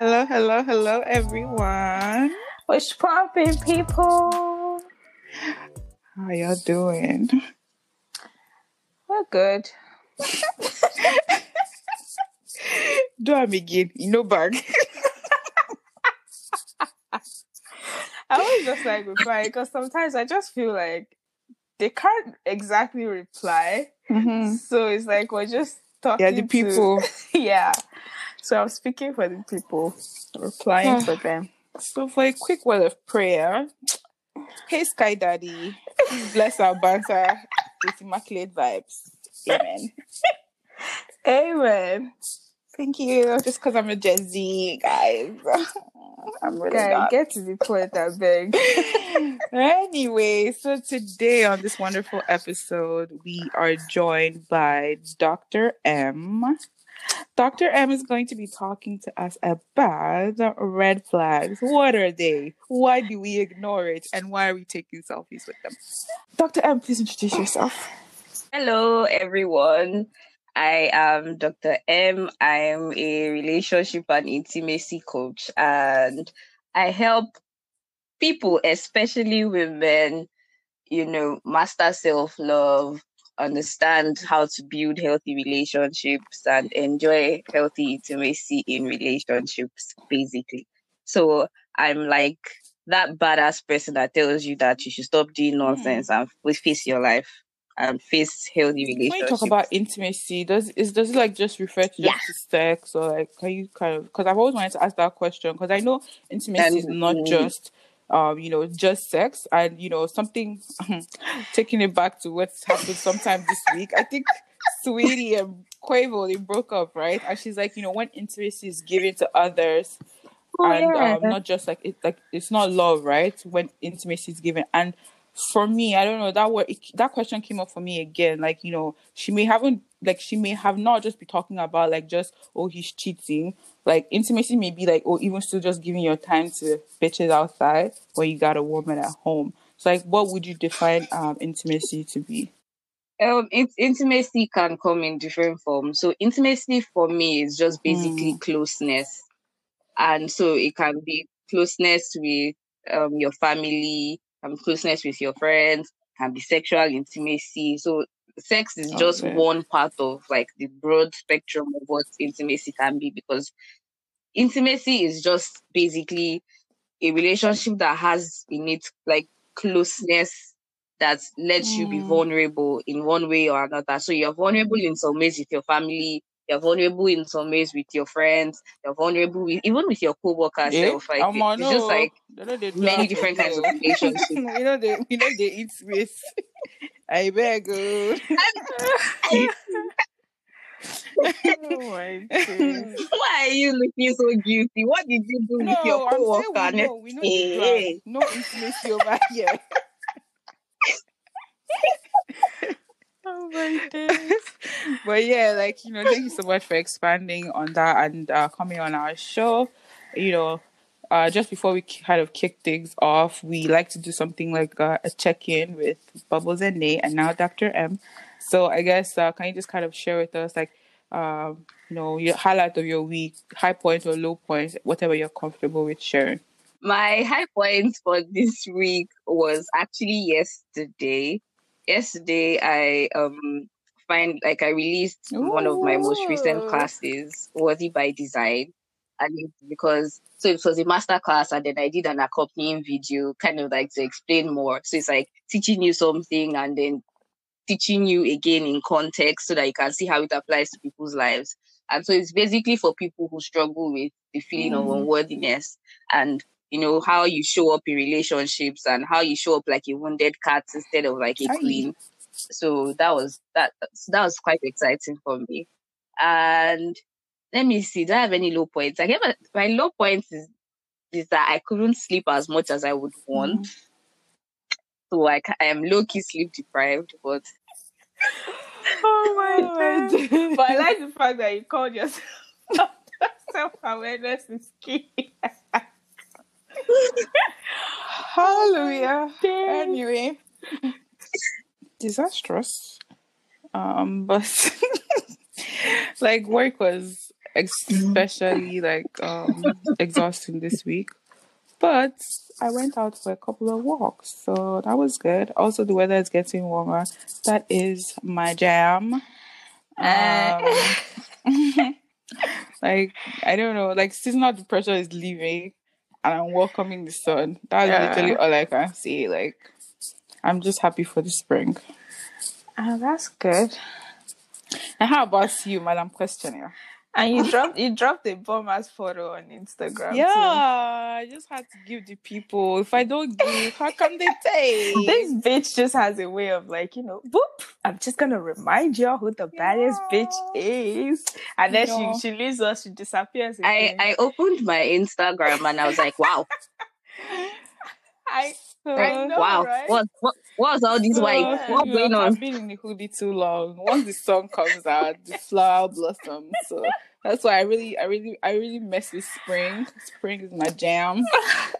Hello, hello, hello, everyone. What's poppin', people? How y'all doing? We're good. Do again. You know, bag. I was just like reply because sometimes I just feel like they can't exactly reply. Mhm. So it's like we're just talking. Yeah, the to- people. yeah. So I'm speaking for the people, replying hmm. for them. So, for a quick word of prayer, hey, Sky Daddy, bless our banter with immaculate vibes. Amen. Amen. Thank you. Just because I'm a Gen Z, guys. I'm really Guy, not. get to the point, I beg. anyway, so today on this wonderful episode, we are joined by Dr. M. Dr. M is going to be talking to us about red flags. What are they? Why do we ignore it? And why are we taking selfies with them? Dr. M, please introduce yourself. Hello, everyone. I am Dr. M. I am a relationship and intimacy coach, and I help people, especially women, you know, master self love, understand how to build healthy relationships, and enjoy healthy intimacy in relationships, basically. So I'm like that badass person that tells you that you should stop doing nonsense and face your life and face healthy relationships. When you talk about intimacy, does is does it like just refer to just Yeah. to sex or like can you kind of because I've always wanted to ask that question because I know intimacy is not mm, just um you know just sex and you know something taking it back to what's happened sometime this week. I think Saweetie and Quavo they broke up right and she's like you know when intimacy is given to others Oh, and yeah. um, not just like it like it's not love right when intimacy is given and for me i don't know that word it, that question came up for me again like you know she may haven't like she may have not just be talking about like just oh he's cheating like intimacy may be like or even still just giving your time to bitches outside when you got a woman at home so like what would you define um intimacy to be Um, int- intimacy can come in different forms. So intimacy for me is just basically Mm. closeness, and so it can be closeness with um your family, um, closeness with your friends, can be sexual intimacy. So sex is just Okay. one part of like the broad spectrum of what intimacy can be because intimacy is just basically a relationship that has in it like closeness that lets you be Mm. vulnerable in one way or another. So you're vulnerable in some ways with your family, you're vulnerable in some ways with your friends, you're vulnerable with even with your co-worker yeah self. Like it's just like they know they do many different kinds of relationships. you know they you know they eat space i beg oh. oh my. Why are you looking so guilty? What did you do with your No, co-worker? we know, we know Hey. Eh, plan. Eh. No intimacy over here. Oh my days. but yeah, like you know, thank you so much for expanding on that and uh, coming on our show. You know, uh, just before we kind of kick things off, we like to do something like uh, a check-in with Bubbles and Nate, and now Dr. M. So I guess uh, can you just kind of share with us, like, um, you know, your highlight of your week, high points or low points, whatever you're comfortable with sharing. My high point for this week was actually yesterday. Yesterday, I um find like I released one of my most recent classes, Worthy by Design, and because so it was a master class, and then I did an accompanying video, kind of like to explain more. So it's like teaching you something, and then teaching you again in context, so that you can see how it applies to people's lives. And so it's basically for people who struggle with the feeling of Mm. unworthiness and you know how you show up in relationships and how you show up like a wounded cat instead of like a queen. So that was that that was quite exciting for me. And let me see do i have any low points? I guess my, low points is is that i couldn't sleep as much as i would want. Mm-hmm. So like i am low-key sleep deprived but Oh my days. But I like the fact that you called yourself self awareness is key. Hallelujah. Anyway, disastrous. Um, but like work was especially like um exhausting this week. But I went out for a couple of walks, so that was good. Also, the weather is getting warmer. That is my jam. Uh, Um, like I don't know, like seasonal depression is leaving, and I'm welcoming the sun. That's Yeah. literally all I can say. Like I'm just happy for the spring. oh, that's good. And how about you, Madam Questioner? And you dropped you dropped a bomb ass photo on Instagram. Yeah, too. I just had to give the people. If I don't give, how come they take? This bitch just has a way of like, you know, boop. I'm just gonna remind y'all who the baddest bitch is. And then Yeah. she she leaves us, she disappears I. I opened my Instagram and I was like, wow, I, So, I know, wow, right? what, what, what's all this so, white? Oh, what's you going on? I've been in the hoodie too long. Once the sun comes out, the flower blossoms. So that's why I really, I really, I really mess with spring. Spring is my jam.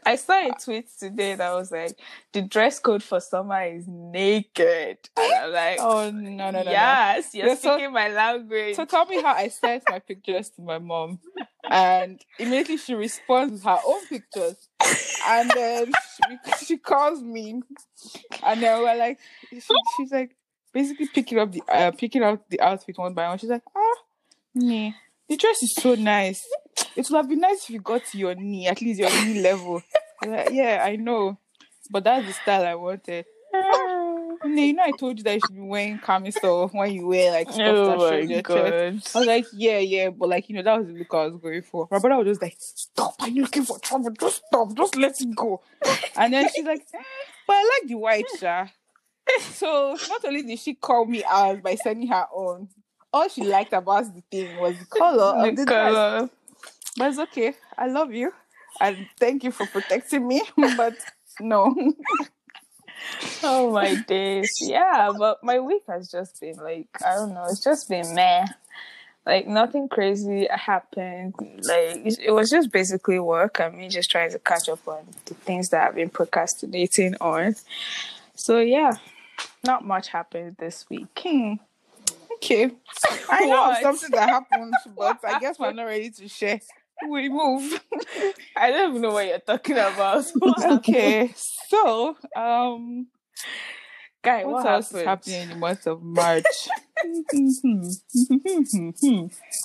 I saw a tweet today that was like, the dress code for summer is naked. And I'm like, Oh no, no, no, no. yes, you're Yeah, so- speaking my language. So tell me how I sent my pictures to my mom, and immediately she responds with her own pictures, and then she, she calls me, and then we're like, she, she's like basically picking up the uh, picking out the outfit one by one. She's like, ah, me, the dress is so nice. It would have been nice if you got to your knee, at least your knee level. Like, yeah, I know, but that's the style I wanted. Ah. Nee, you know, I told you that you should be wearing camisole when you wear like stuff oh that oh shows my your chest. god. I was like, yeah, yeah, but like, you know, that was the look I was going for. My brother was just like, stop, are you looking for trouble? Just stop, just let it go. And then she's like, but I like the white, Sha. So not only did she call me out by sending her own, all she liked about the thing was the color of the The dress. But it's okay. I love you. And thank you for protecting me. but no. Oh my days. Yeah, but my week has just been like I don't know, it's just been meh. Like nothing crazy happened. Like it it was just basically work and me just trying to catch up on the things that I've been procrastinating on. So yeah, not much happened this week. Hmm. Okay. I know something that happened, but I guess we're not ready to share. We move. I don't even know what you're talking about. Okay. So, um, Guy, what, what, else is happening in the month of March?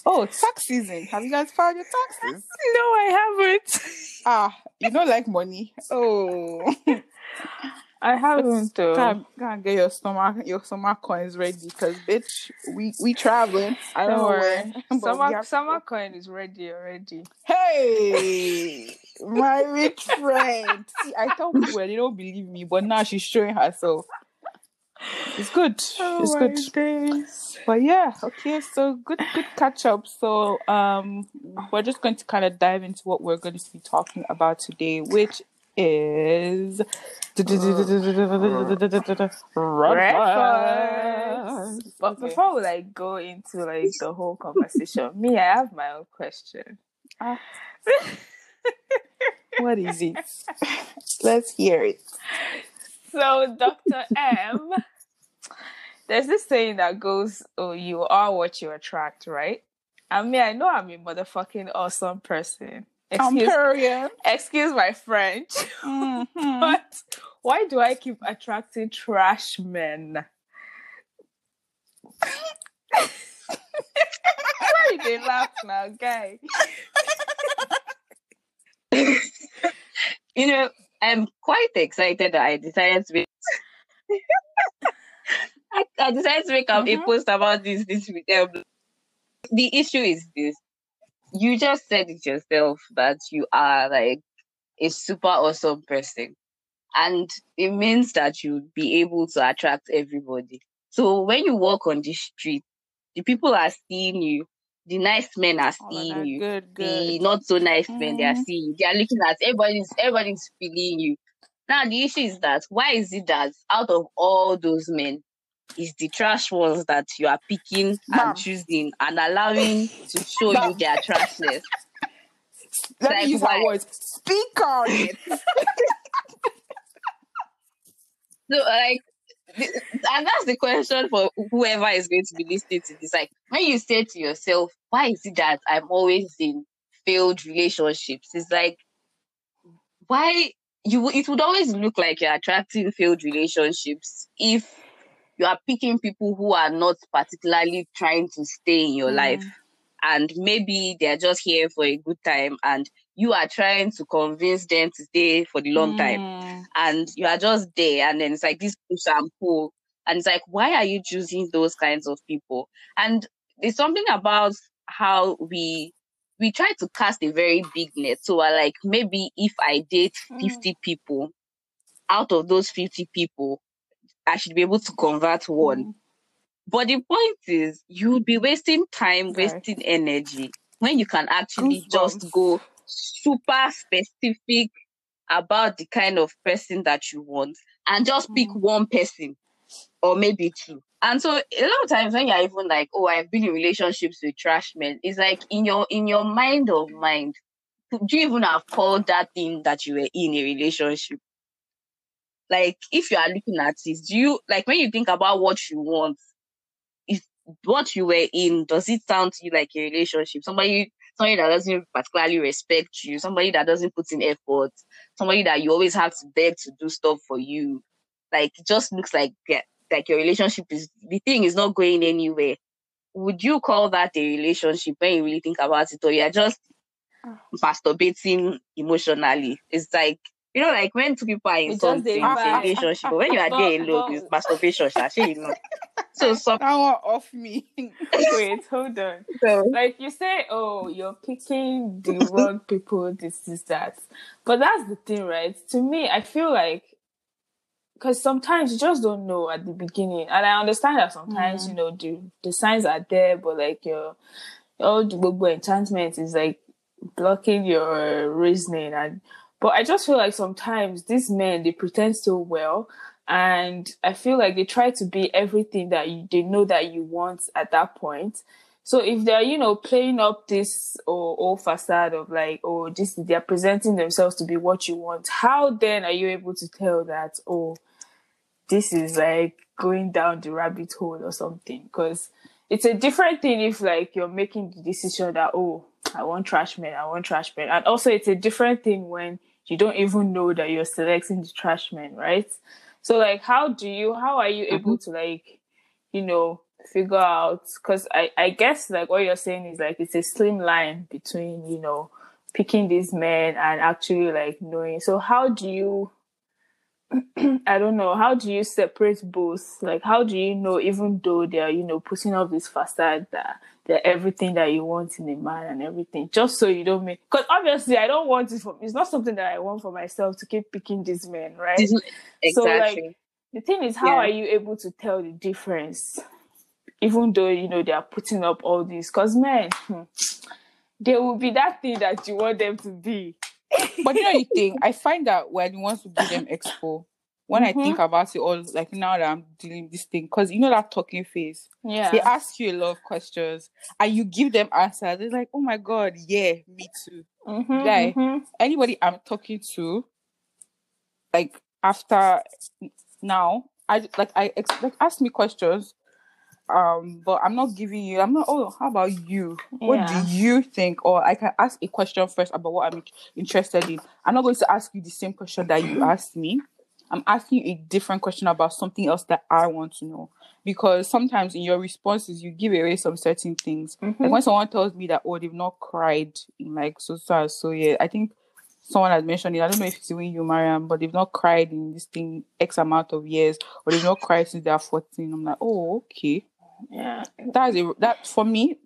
oh, tax season. Have you guys filed your taxes? No, I haven't. Ah, you don't like money. Oh, I haven't though. can't, can't get your stomach your stomach coins ready because bitch, we we traveling. I don't Don't know worry. where. we Summer to summer coin is ready already. Hey, my rich friend. See, I tell people they don't believe me, but now she's showing herself. It's good. it's good. Oh days. But yeah, okay, so good good catch up. So um we're just going to kind of dive into what we're going to be talking about today, which is Breakfast. But before we like go into like the whole conversation, me, I have my own question. Ah. What is it? Let's hear it. So, Dr. M, there's this saying that goes, Oh, you are what you attract, right? I mean, I know I'm a motherfucking awesome person. I'm Excuse, period. excuse my French. Mhm. But why do I keep attracting trash men? why did they laugh now, guy? You know, I'm quite excited that I decided to make. I, I decided to make a- a post about this this week. Um, the issue is this: you just said it yourself that you are like a super awesome person, and it means that you'll be able to attract everybody. So when you walk on the street, the people are seeing you. The nice men are Oh, seeing that's you good, the not so nice men they are Mhm. seeing you. They are looking at everybody's everybody's feeling you. Now the issue is that why is it that out of all those men, is the trash ones that you are picking and choosing and allowing to show you their trashness? Let Like, me use my words. Speak on it. So like and that's the question for whoever is going to be listening to this. Like when you say to yourself, why is it that I'm always in failed relationships? It's like why you it would always look like you're attracting failed relationships if you are picking people who are not particularly trying to stay in your mm. life and maybe they're just here for a good time and you are trying to convince them to stay for the long mm. time and you are just there and then it's like this push and pull and it's like why are you choosing those kinds of people and there's something about how we we try to cast a very big net so we're like maybe if i date mm. 50 people out of those 50 people i should be able to convert one mm. But the point is, you would be wasting time, right. wasting energy when you can actually Goosebumps. just go super specific about the kind of person that you want and just pick mm. one person or maybe two. And so a lot of times when you're even like, oh, I've been in relationships with trash men, it's like in your in your mind of mind, do you even have called that thing that you were in a relationship? Like if you are looking at this, do you like when you think about what you want, if what you were in, does it sound to you like a relationship? Somebody somebody that doesn't particularly respect you, somebody that doesn't put in effort, somebody that you always have to beg to do stuff for you. Like it just looks like like your relationship is the thing is not going anywhere. Would you call that a relationship when you really think about it, or you're just ah. masturbating emotionally? It's like you know, like when two people are in something, a relationship, but when you are there alone, it's masturbation, you know. So some that one off me. Wait, hold on. So, like you say, oh, you're picking the wrong people, this is that. But that's the thing, right? To me, I feel like because sometimes you just don't know at the beginning, and I understand that sometimes mm-hmm. you know the the signs are there, but like your all the global enchantment is like blocking your reasoning and but I just feel like sometimes these men they pretend so well, and I feel like they try to be everything that you, they know that you want at that point. So if they're you know playing up this or old facade of like oh this they're presenting themselves to be what you want, how then are you able to tell that oh this is like going down the rabbit hole or something? Because it's a different thing if like you're making the decision that oh I want trash men, I want trash men. And also it's a different thing when you don't even know that you're selecting the trash men, right? So like how do you how are you able mm-hmm. to like, you know, figure out because I, I guess like what you're saying is like it's a slim line between, you know, picking these men and actually like knowing. So how do you I don't know. How do you separate both? Like, how do you know, even though they're, you know, putting up this facade that they're everything that you want in a man and everything, just so you don't make, because obviously I don't want it for, it's not something that I want for myself to keep picking these men, right? Exactly. So, like, the thing is, how yeah. are you able to tell the difference, even though, you know, they are putting up all these? Because, men, hmm, there will be that thing that you want them to be but you know the thing, I find that when you want to give them expo, when mm-hmm. I think about it all, like now that I'm dealing this thing, because you know that talking phase. Yeah. They ask you a lot of questions and you give them answers. It's like, oh my god, yeah, me too. Mm-hmm, like mm-hmm. anybody I'm talking to, like after now, I like I like ask me questions um but i'm not giving you i'm not oh how about you yeah. what do you think or i can ask a question first about what i'm interested in i'm not going to ask you the same question that you asked me i'm asking you a different question about something else that i want to know because sometimes in your responses you give away some certain things mm-hmm. like when someone tells me that oh they've not cried in like so so so yeah i think someone has mentioned it. I don't know if it's even you, Mariam, but they've not cried in this thing X amount of years, or they've not cried since they're 14. I'm like, oh, okay. Yeah, that's a, that for me.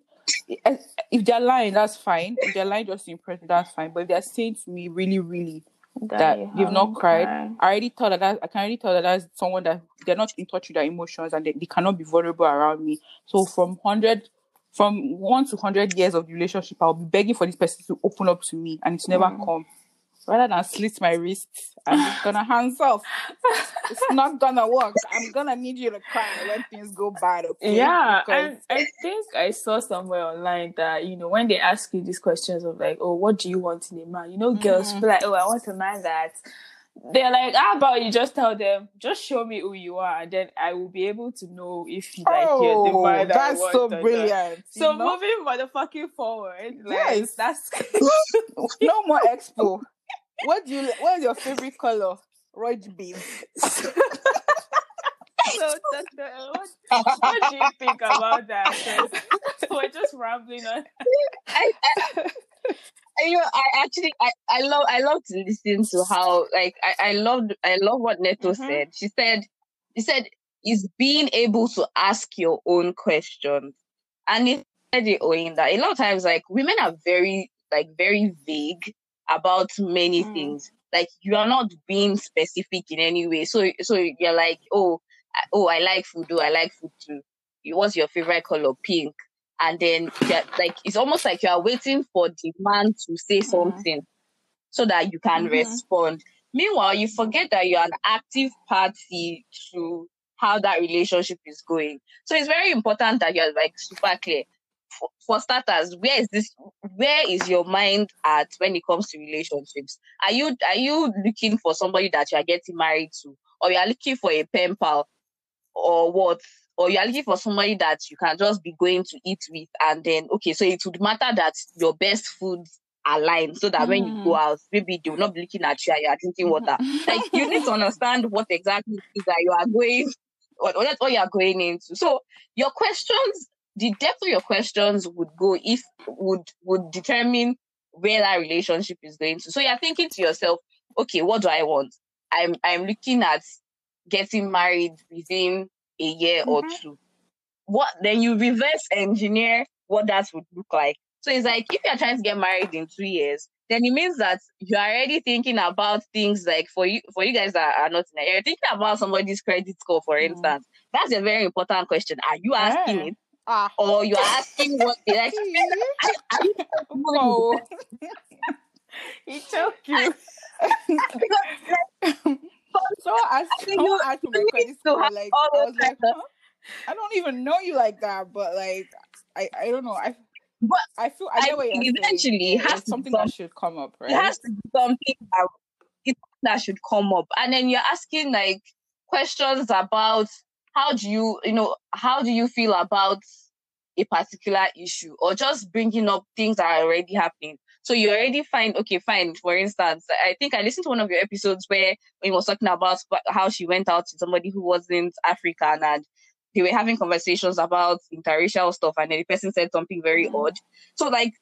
If they're lying, that's fine. If they're lying just to impress me, that's fine. But if they're saying to me really, really that, that they've not cried, cried, I already thought that, that I can already tell that that's someone that they're not in touch with their emotions and they, they cannot be vulnerable around me. So from hundred, from one to hundred years of the relationship, I'll be begging for this person to open up to me, and it's never mm. come rather than slit my wrists, I'm just gonna hands off. it's not gonna work. I'm gonna need you to cry when things go bad. Okay? Yeah, because... and I think I saw somewhere online that you know when they ask you these questions of like, oh, what do you want in a man? You know, girls mm-hmm. be like, oh, I want a man that they're like, how about you just tell them, just show me who you are, and then I will be able to know if you like you're the Oh, man that I that's so or not." brilliant. So know? moving motherfucking forward, like Yes. that's no more expo. What do you? What is your favorite color? Roach beam. so. What, what do you think about that? We're just rambling on. I, I, you know, I actually, I, I love, I love to listen to how, like, I, I loved, I love what Neto Mhm. said. She said, she said, is being able to ask your own questions, and it said it owing that a lot of times, like, women are very, like, very vague about many Mm. things. Like, you are not being specific in any way. So, so you're like, oh, I- oh, I like food. Oh, I like food too. What's your favorite color? Pink and then like it's almost like you are waiting for the man to say something so that you can Mhm. respond. Meanwhile, you forget that you're an active party to how that relationship is going. So it's very important that you're like super clear. For, for starters, where is this? Where is your mind at when it comes to relationships? Are you are you looking for somebody that you are getting married to, or you are looking for a pen pal, or what? Or you are looking for somebody that you can just be going to eat with, and then okay, so it would matter that your best foods align, so that when you go mm. out, maybe they will not be looking at you and you are drinking mm-hmm. water. Like you need to understand what exactly it is that you are going, what, what what you are going into. So your questions, the depth of your questions would go if would would determine where that relationship is going to. So you're thinking to yourself, okay, what do I want? I'm I'm looking at getting married within a year or Mhm. two. What then you reverse engineer what that would look like. So it's like if you're trying to get married in two years, then it means that you're already thinking about things like for you for you guys that are not in you're thinking about somebody's credit score, for Mm. instance. That's a very important question. Are you asking Yeah. it? Ah. Or you're asking what like are you Whoa. He took you. So I think someone you- asked me you my need credit to score. have Like I was like, huh? I don't even know you like that, but like I, I don't know. I But I feel I I get what you're saying. eventually it has something become- that should come up, right? it has to be something that, that should come up. And then you're asking like questions about how do you, you know, how do you feel about a particular issue or just bringing up things that are already happening. So you already find, okay, fine. For instance, I think I listened to one of your episodes where he was talking about how she went out to somebody who wasn't African and they were having conversations about interracial stuff and then the person said something very Mhm. odd. So like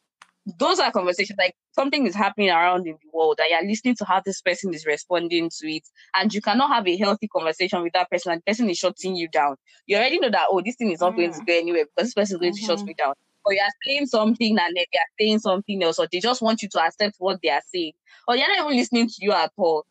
those are conversations like something is happening around in the world and you're listening to how this person is responding to it and you cannot have a healthy conversation with that person and the person is shutting you down you already know that oh this thing is not going to Mm. go anywhere because this person is going to shut Mhm. me down or you are saying something and then they are saying something else or they just want you to accept what they are saying or they're not even listening to you at all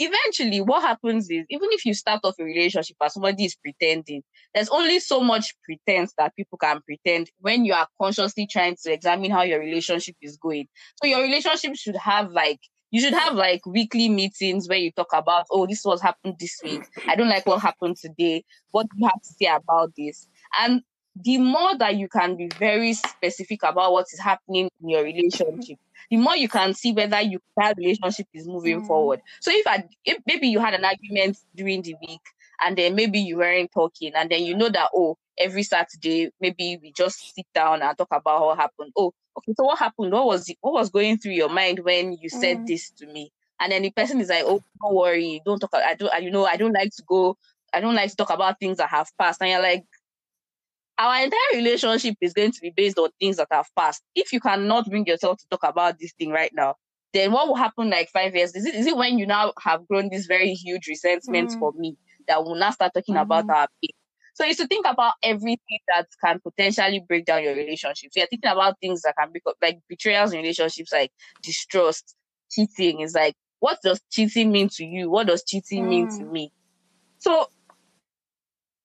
eventually what happens is even if you start off a relationship and somebody is pretending there's only so much pretense that people can pretend when you are consciously trying to examine how your relationship is going. So your relationship should have like you should have like weekly meetings where you talk about, oh, this was happened this week. I don't like what happened today. What do you have to say about this? And the more that you can be very specific about what is happening in your relationship, the more you can see whether you that relationship is moving Mm. forward. So if I if maybe you had an argument during the week and then maybe you weren't talking and then you know that oh every Saturday maybe we just sit down and talk about what happened. Oh, okay, so what happened? What was it, what was going through your mind when you said Mm. this to me? And then the person is like, oh, don't worry, don't talk. I don't, I, you know, I don't like to go. I don't like to talk about things that have passed. And you're like, our entire relationship is going to be based on things that have passed. If you cannot bring yourself to talk about this thing right now, then what will happen like five years? Is it is it when you now have grown this very huge resentment Mm. for me that we'll now start talking about Mhm. our pain? So it's to think about everything that can potentially break down your relationship. So you're thinking about things that can break up, like betrayals in relationships, like distrust, cheating. Is like, what does cheating mean to you? What does cheating mean to Mm. me? So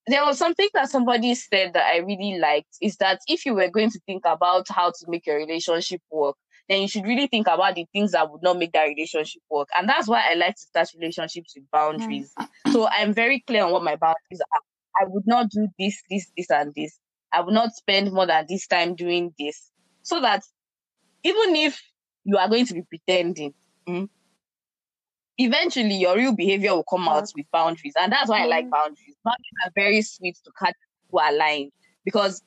there was something that somebody said that I really liked is that if you were going to think about how to make your relationship work, then you should really think about the things that would not make that relationship work. And that's why I like to start relationships with boundaries. So I'm very clear on what my boundaries are. I would not do this, this, this, and this. I would not spend more than this time doing this. So that even if you are going to be pretending, mm, eventually your real behavior will come out with boundaries. And that's why I like boundaries. Boundaries are very sweet to catch who are lying because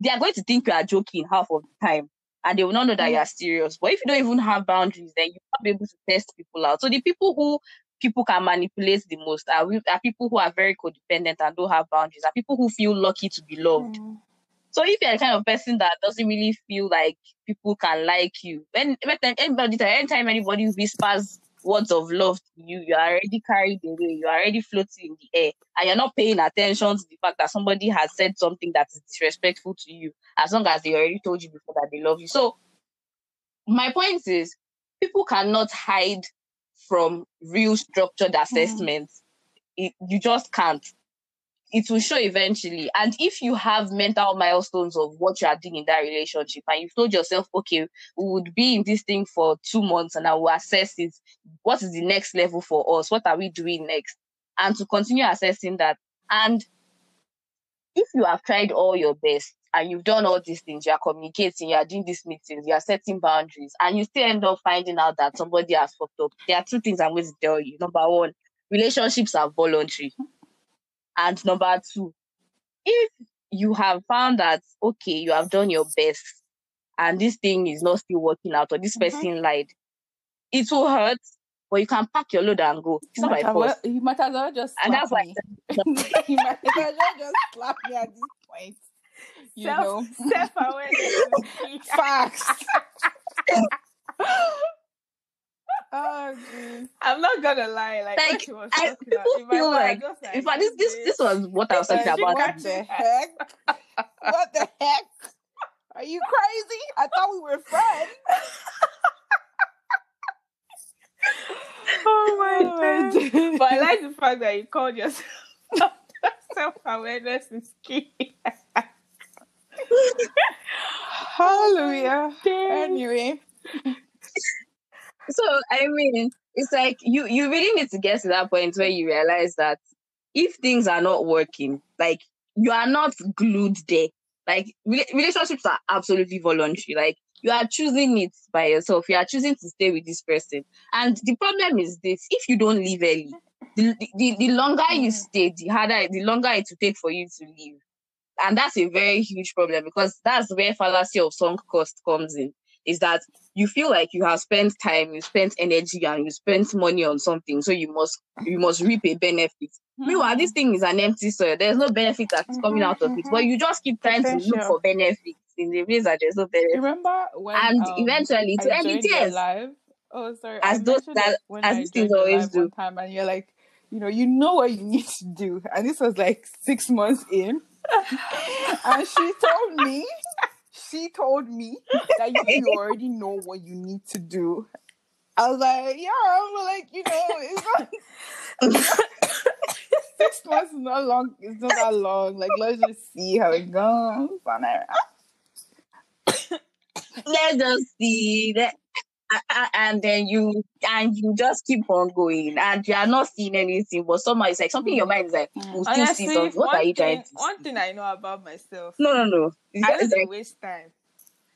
they are going to think you are joking half of the time and they will not know that you are serious. But if you don't even have boundaries, then you won't be able to test people out. So the people who people can manipulate the most are, are people who are very codependent and don't have boundaries, are people who feel lucky to be loved. Mm. So if you're the kind of person that doesn't really feel like people can like you, when anybody, anytime anybody whispers words of love to you, you are already carried away, you are already floating in the air, and you're not paying attention to the fact that somebody has said something that is disrespectful to you, as long as they already told you before that they love you. So, my point is, people cannot hide from real structured mm. assessments. Mm. It, you just can't it will show eventually. And if you have mental milestones of what you are doing in that relationship, and you've told yourself, okay, we would be in this thing for two months and I will assess it. What is the next level for us? What are we doing next? And to continue assessing that. And if you have tried all your best and you've done all these things, you are communicating, you are doing these meetings, you are setting boundaries, and you still end up finding out that somebody has fucked up, there are two things I'm going to tell you. Number one, relationships are voluntary. And number two, if you have found that, okay, you have done your best and this thing is not still working out or this mm-hmm. person lied, it will hurt, but you can pack your load and go. It's not my fault. You might as well just and that's why you might as well just slap me at this point. You self, know, self awareness. Facts. Oh, geez. I'm not gonna lie. Like, like she was I, people feel like, like, in fact, this, this this was what I was talking about. What the heck? what the heck? Are you crazy? I thought we were friends. oh my oh god! But I like the fact that you called yourself self awareness is key. Hallelujah. Oh anyway so I mean, it's like you you really need to get to that point where you realize that if things are not working, like you are not glued there. Like relationships are absolutely voluntary. Like you are choosing it by yourself. You are choosing to stay with this person. And the problem is this: if you don't leave early, the, the, the longer you mm. stay, the harder, the longer it will take for you to leave. And that's a very huge problem because that's where fallacy of sunk cost comes in is that you feel like you have spent time, you spent energy, and you spent money on something, so you must you must reap a benefit. Mm-hmm. Meanwhile, this thing is an empty soil. There's no benefit that's coming out of it, but you just keep trying to look for benefits in the place that there's no benefit. Remember when and um, eventually to end it yes. Live? Oh, sorry. As I those that as these things always do. Time and you're like, you know, you know what you need to do, and this was like six months in, and she told me she told me that you, already know what you need to do. I was like, yeah, I'm like, you know, it's not six months is not long. It's not that long. Like, let's just see how it goes. let's just see that and then you and you just keep on going and you are not seeing anything but somehow it's like something in your mind is like we'll still see something. What are you trying to one thing i know about myself. No no no. It's i don't like, waste time.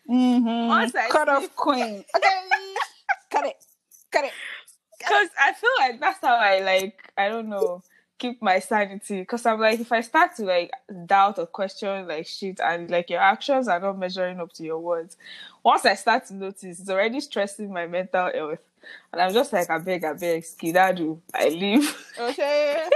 Mm-hmm. Once I cut off queen. Okay. Cut it. Cut it. Because i feel like that's how i like i don't know keep my sanity because I'm like if I start to like doubt or question like shit and like your actions are not measuring up to your words, once I start to notice it's already stressing my mental health. And I'm just like I beg, I beg, skidadu, I leave. Okay.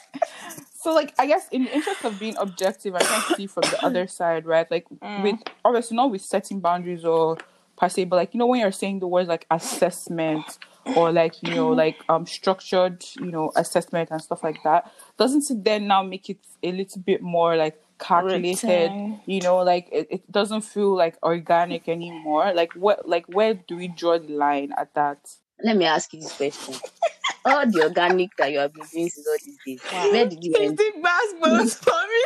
so like I guess in the interest of being objective, I can see from the other side, right? Like mm. with obviously not with setting boundaries or per se, but like you know when you're saying the words like assessment or like you know like um structured you know assessment and stuff like that doesn't it then now make it a little bit more like calculated you know like it, it doesn't feel like organic anymore like what like where do we draw the line at that let me ask you this question all the organic that you have been doing since all these days wow. where did you end for me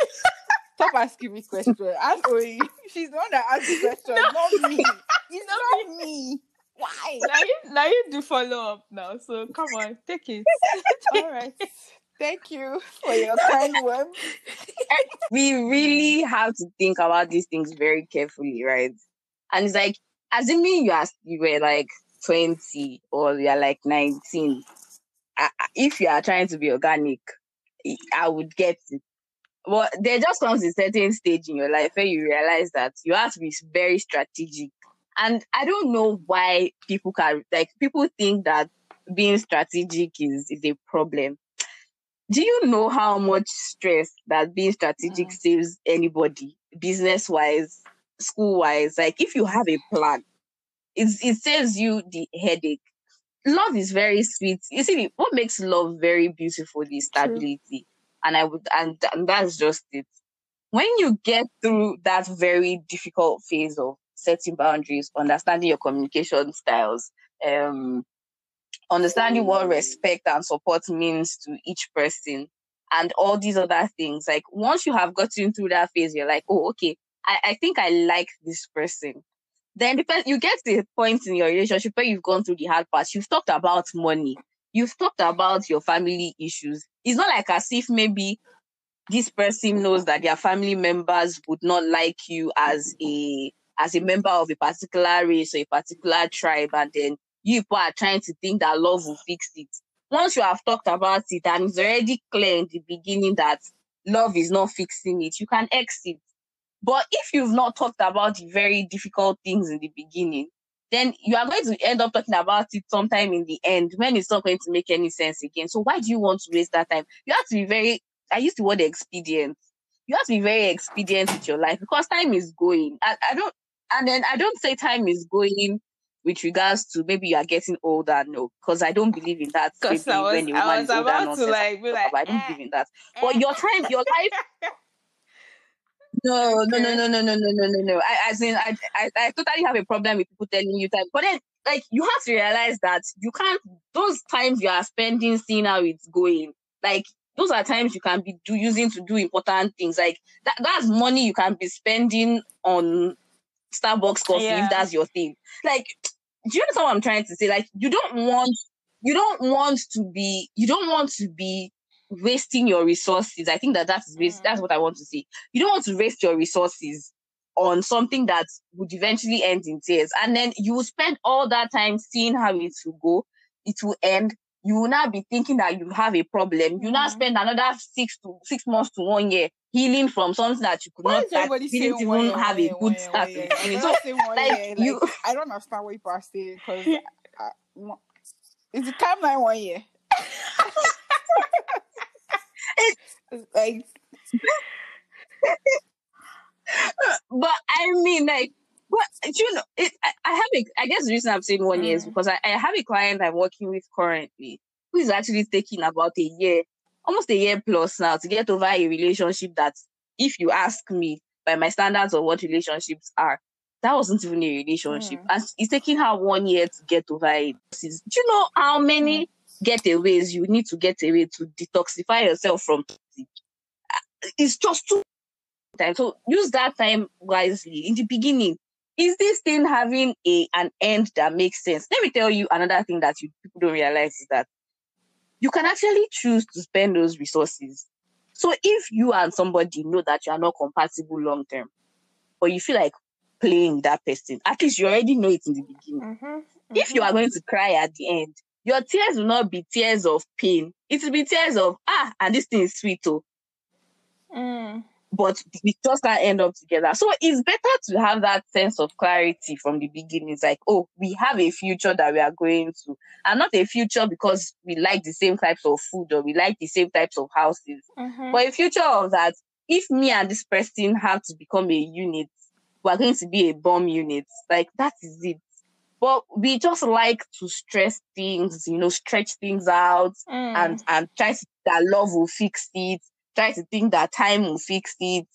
Stop asking me questions. Ask Oyi. She's the one that asked the question, no. not me. It's not me. Why? Now you, now you do follow up now. So come on, take it. All right. Thank you for your kind words. we really have to think about these things very carefully, right? And it's like, assuming you asked, you were like 20 or you're like 19, I, if you are trying to be organic, I would get it. But there just comes a certain stage in your life where you realize that you have to be very strategic. And I don't know why people can, like, people think that being strategic is, is a problem. Do you know how much stress that being strategic mm. saves anybody, business wise, school wise? Like, if you have a plan, it, it saves you the headache. Love is very sweet. You see, what makes love very beautiful is stability. True. And I would, and, and that's just it. When you get through that very difficult phase of setting boundaries, understanding your communication styles, um, understanding what respect and support means to each person, and all these other things. Like once you have gotten through that phase, you're like, oh, okay, I, I think I like this person then depends. you get to a point in your relationship where you've gone through the hard parts. You've talked about money. You've talked about your family issues. It's not like as if maybe this person knows that their family members would not like you as a as a member of a particular race or a particular tribe, and then you people are trying to think that love will fix it. Once you have talked about it and it's already clear in the beginning that love is not fixing it, you can exit. But if you've not talked about the very difficult things in the beginning, then you are going to end up talking about it sometime in the end when it's not going to make any sense again. So why do you want to waste that time? You have to be very, I use the word expedient. You have to be very expedient with your life because time is going. I, I don't, and then I don't say time is going with regards to maybe you are getting older. No, because I don't believe in that. Because I was, I was about to like be like, I don't eh, believe in that. Eh. But your time, your life, No, no, no, no, no, no, no, no, no, no. I, as in, I, I, I totally have a problem with people telling you time. But then, like, you have to realize that you can't. Those times you are spending seeing how it's going, like, those are times you can be do, using to do important things. Like that, that's money you can be spending on Starbucks coffee yeah. if that's your thing. Like, do you understand what I'm trying to say? Like, you don't want, you don't want to be, you don't want to be wasting your resources. I think that that is waste. Mm. That's what I want to say. You don't want to waste your resources on something that would eventually end in tears, and then you will spend all that time seeing how it will go. It will end. You will now be thinking that you have a problem. You now mm. spend another six to six months to one year healing from something that you could Why not that didn't even year, have a good start. So, like, you, I don't understand what you are saying because it's the timeline one year. like but I mean, like, what you know, it, I, I, have a. I guess the reason I'm saying one mm. year is mm. because I, I have a client I'm working with currently who is actually taking about a year, almost a year plus now, to get over a relationship that, if you ask me, by my standards of what relationships are, that wasn't even a relationship, mm. and it's taking her one year to get over it. Do you know how many? Mm getaways you need to get away to detoxify yourself from toxic. It's just too time. So use that time wisely. In the beginning, is this thing having a an end that makes sense? Let me tell you another thing that you people don't realize is that you can actually choose to spend those resources. So if you and somebody know that you are not compatible long term, or you feel like playing that person, at least you already know it in the beginning. Mm-hmm, mm-hmm. If you are going to cry at the end, your tears will not be tears of pain. It will be tears of, ah, and this thing is sweet, too. Mm. But we just can't end up together. So it's better to have that sense of clarity from the beginning. It's like, oh, we have a future that we are going to, and not a future because we like the same types of food or we like the same types of houses, mm-hmm. but a future of that. If me and this person have to become a unit, we're going to be a bomb unit. Like that is it. But we just like to stress things, you know, stretch things out mm. and, and try to that love will fix it. Try to think that time will fix it.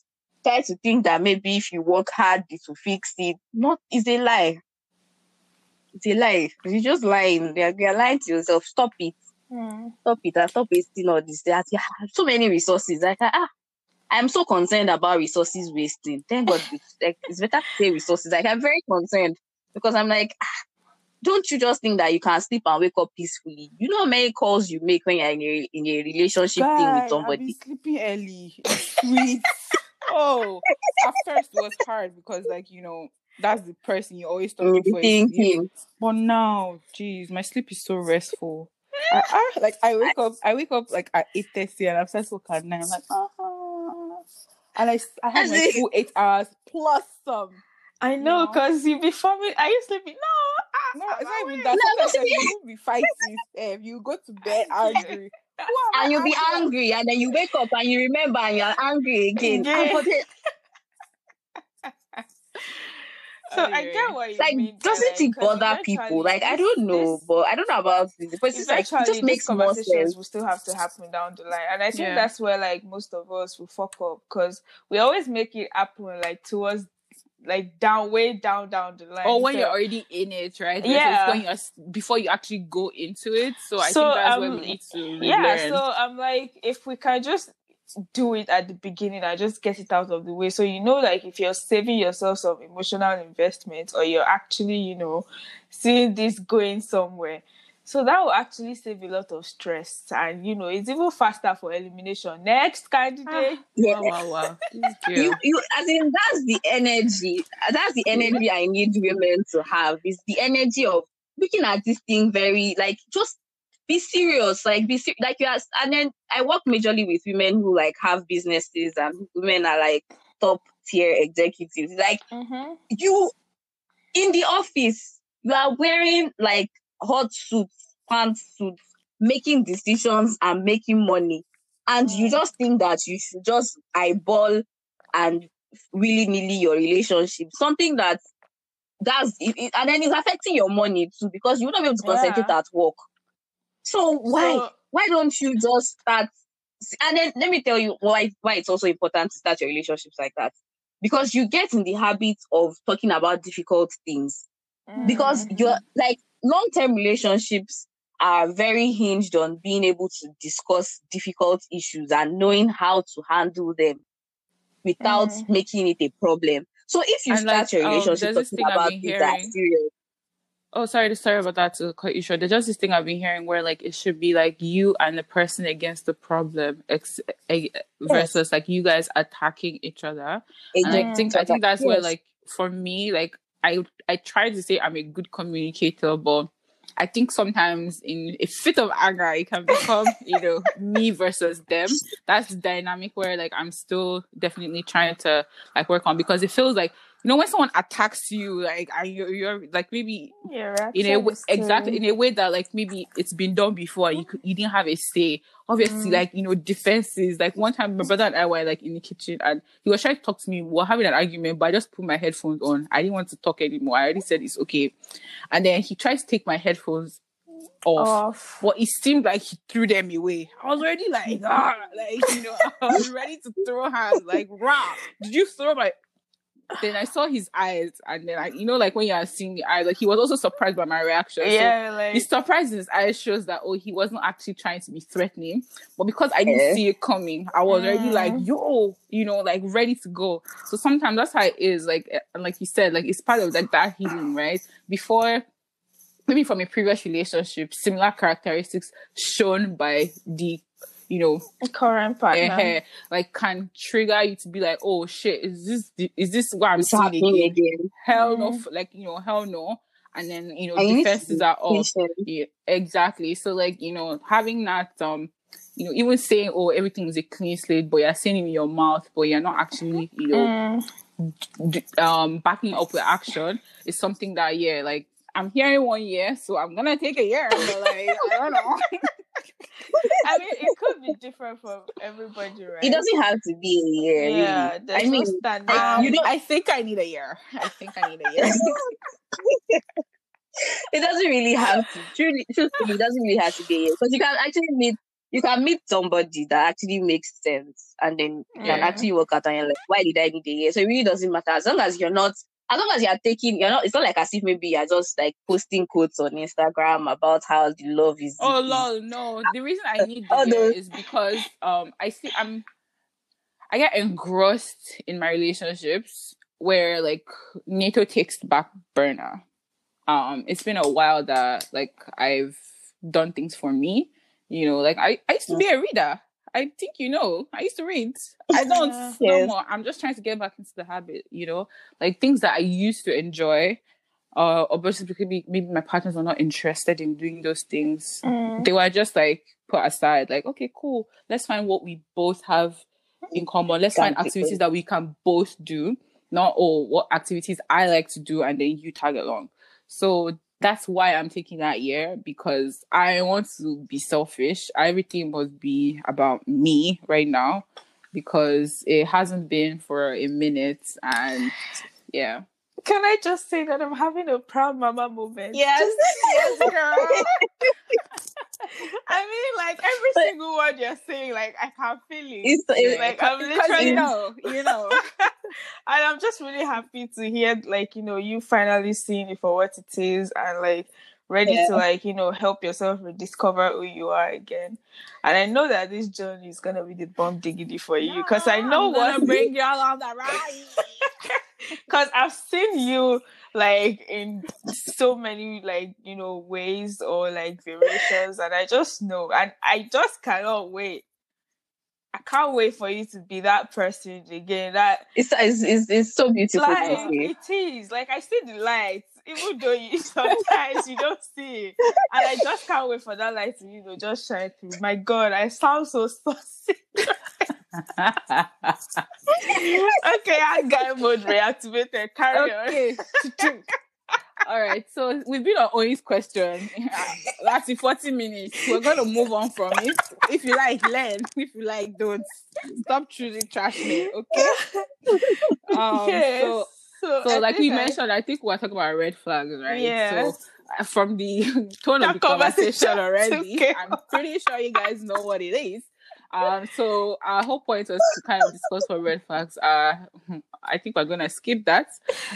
Try to think that maybe if you work hard, this will fix it. Not, it's a lie. It's a lie. You're just lying. You're, you're lying to yourself. Stop it. Mm. Stop it and stop wasting all this. There are so many resources. Like, ah, I'm so concerned about resources wasting. Thank God, it's, like, it's better to say resources. Like, I'm very concerned because I'm like, ah, don't you just think that you can sleep and wake up peacefully? You know how many calls you make when you're in a, in a relationship Guy, thing with somebody. I've been sleeping early. It's sweet. oh, at first it was hard because like you know that's the person you always talk You to. for thinking. But now, geez, my sleep is so restful. I, I like I wake up I wake up like at eight thirty and I'm supposed to work at nine. I'm like, uh-huh. and I, I have As my full eight hours plus some. I know, No. because you before me, I used to be no. No, it's not even that. No, Sometimes you will be fighting. Um, you go to bed angry. Who And you'll be angry angry, and then you wake up and you remember, and you're angry again. Again. And for the- So I get what you like, mean. by, doesn't like, it 'cause bother people? Like, I don't know, this- but I don't know about this. But it's like, it eventually just makes these more conversations sense. will still have to happen down the line and i think Yeah. that's where like most of us will fuck up because we always make it happen like towards like down way down down the line Or when So- you're already in it, right? Yeah. When you're before you actually go into it. So I So, think that's um, where we need to yeah so i'm like if we can just do it at the beginning and just get it out of the way so you know like if you're saving yourself some emotional investment or you're actually you know seeing this going somewhere so that will actually save a lot of stress and you know it's even faster for elimination next candidate Yeah. Wow, wow, wow. This You, you, as in, that's the energy. That's the energy I need women to have. Is the energy of looking at this thing very like just be serious, like be ser- like you are. And then I work majorly with women who like have businesses and women are like top tier executives. Like mm-hmm. you in the office, you are wearing like hot suits, pantsuits, making decisions and making money. And you Mm. just think that you should just eyeball and willy nilly your relationship. Something that that's it, it- and then it's affecting your money too because you will not be able to concentrate Yeah. at work. So why So- why don't you just start and then let me tell you why why it's also important to start your relationships like that because you get in the habit of talking about difficult things because Mm. you're like long-term relationships are very hinged on being able to discuss difficult issues and knowing how to handle them without Mm. making it a problem so if you And, start like, your um, relationship this talking about things that serious Oh, sorry, sorry about that to cut you short. There's just this thing I've been hearing where like it should be like you and the person against the problem, ex- versus like you guys attacking each other. And I think I think that's where like for me, like I I try to say I'm a good communicator, but I think sometimes in a fit of anger it can become, you know, me versus them. That's the dynamic where like I'm still definitely trying to like work on because it feels like you know when someone attacks you like and you're, you're like maybe yeah, in a way exactly in a way that like maybe it's been done before you could, you didn't have a say obviously Mm. like you know defenses like one time my brother and i were like in the kitchen and he was trying to talk to me we were having an argument but i just put my headphones on i didn't want to talk anymore i already said it's okay and then he tries to take my headphones off off. but it seemed like he threw them away. I was already like, ah, like you know, I was ready to throw hands, like, rah, did you throw my? Then I saw his eyes, and then I, you know, like when you are seeing the eyes, like he was also surprised by my reaction. So Yeah, the like surprise in his eyes shows that oh, he wasn't actually trying to be threatening, but because I didn't Yeah. see it coming, I was already like, Mm. yo, you know, like ready to go. So sometimes that's how it is. Like, eh, and like you said, like it's part of like that healing, right? Before maybe from a previous relationship, similar characteristics shown by the, you know, current partner. eh, like can trigger you to be like, oh shit, is this the, is this what I'm it's seeing again? again Hell no, Mm. f- like you know, hell no. And then you know, and you need to defenses are off. Yeah, exactly. So like you know, having that um, you know, even saying oh everything is a clean slate, but you're saying it in your mouth, but you're not actually you know Mm. d- um backing up with action is something that yeah like i'm hearing one year so i'm gonna take a year but like i don't know I mean, it could be different from everybody, right? it doesn't have to be a year Yeah, really. i mean no standard. um, you don't- i think i need a year i think i need a year it doesn't really have to truly truthfully, it doesn't really have to be a year because you can actually meet you can meet somebody that actually makes sense and then you can actually work out and you're like why did i need a year so it really doesn't matter as long as you're not as long as you're taking you're not it's not like as if maybe you're just like posting quotes on instagram about how the love is oh lol no. The reason i need the Oh, no. is because um i see i'm i get engrossed in my relationships where like Neto takes back burner. Um it's been a while that like i've done things for me you know like i, I used to be a reader I think you know. I used to read. I don't Yeah. no Yes. more. I'm just trying to get back into the habit, you know, like things that I used to enjoy. Uh, obviously, because maybe, my partners are not interested in doing those things. Mm. They were just like put aside. Like, okay, cool. Let's find what we both have in common. Let's find activities that we can both do. Not oh, what activities I like to do, and then you tag along. So that's why I'm taking that year because I want to be selfish. Everything must be about me right now because it hasn't been for a minute and yeah. Can I just say that I'm having a proud mama moment? Yes. Just- yes, girl. I mean, like every single word you're saying, like I can feel it. It's, it's like I'm literally you know, you know. and I'm just really happy to hear like you know you finally seeing it for what it is and like ready Yeah. to like you know help yourself rediscover who you are again. And I know that this journey is gonna be the bomb diggity for you because I know I'm gonna bring y'all on the ride. because I've seen you like in so many like you know ways or like variations, and I just know, and I just cannot wait. I can't wait for you to be that person again. That it's, it's, it's, it's so beautiful like it is like I see the light, even though you sometimes you don't see it, and I just can't wait for that light to you know just shine through. My God, I sound so saucy. Okay, I got mode reactivated. Carry on. okay. All right, so we've been on Owen's question. That's in 40 minutes. We're gonna move on from it. If you like, learn. If you like, don't. Stop choosing trash men, okay? Um, Yes. so, So, so like we I- mentioned, I think we're talking about red flags, right? Yes. So uh, from the tone of the conversation conversation already, I'm pretty sure you guys know what it is. Um, so our whole point was to kind of discuss what red flags are. I think we're gonna skip that.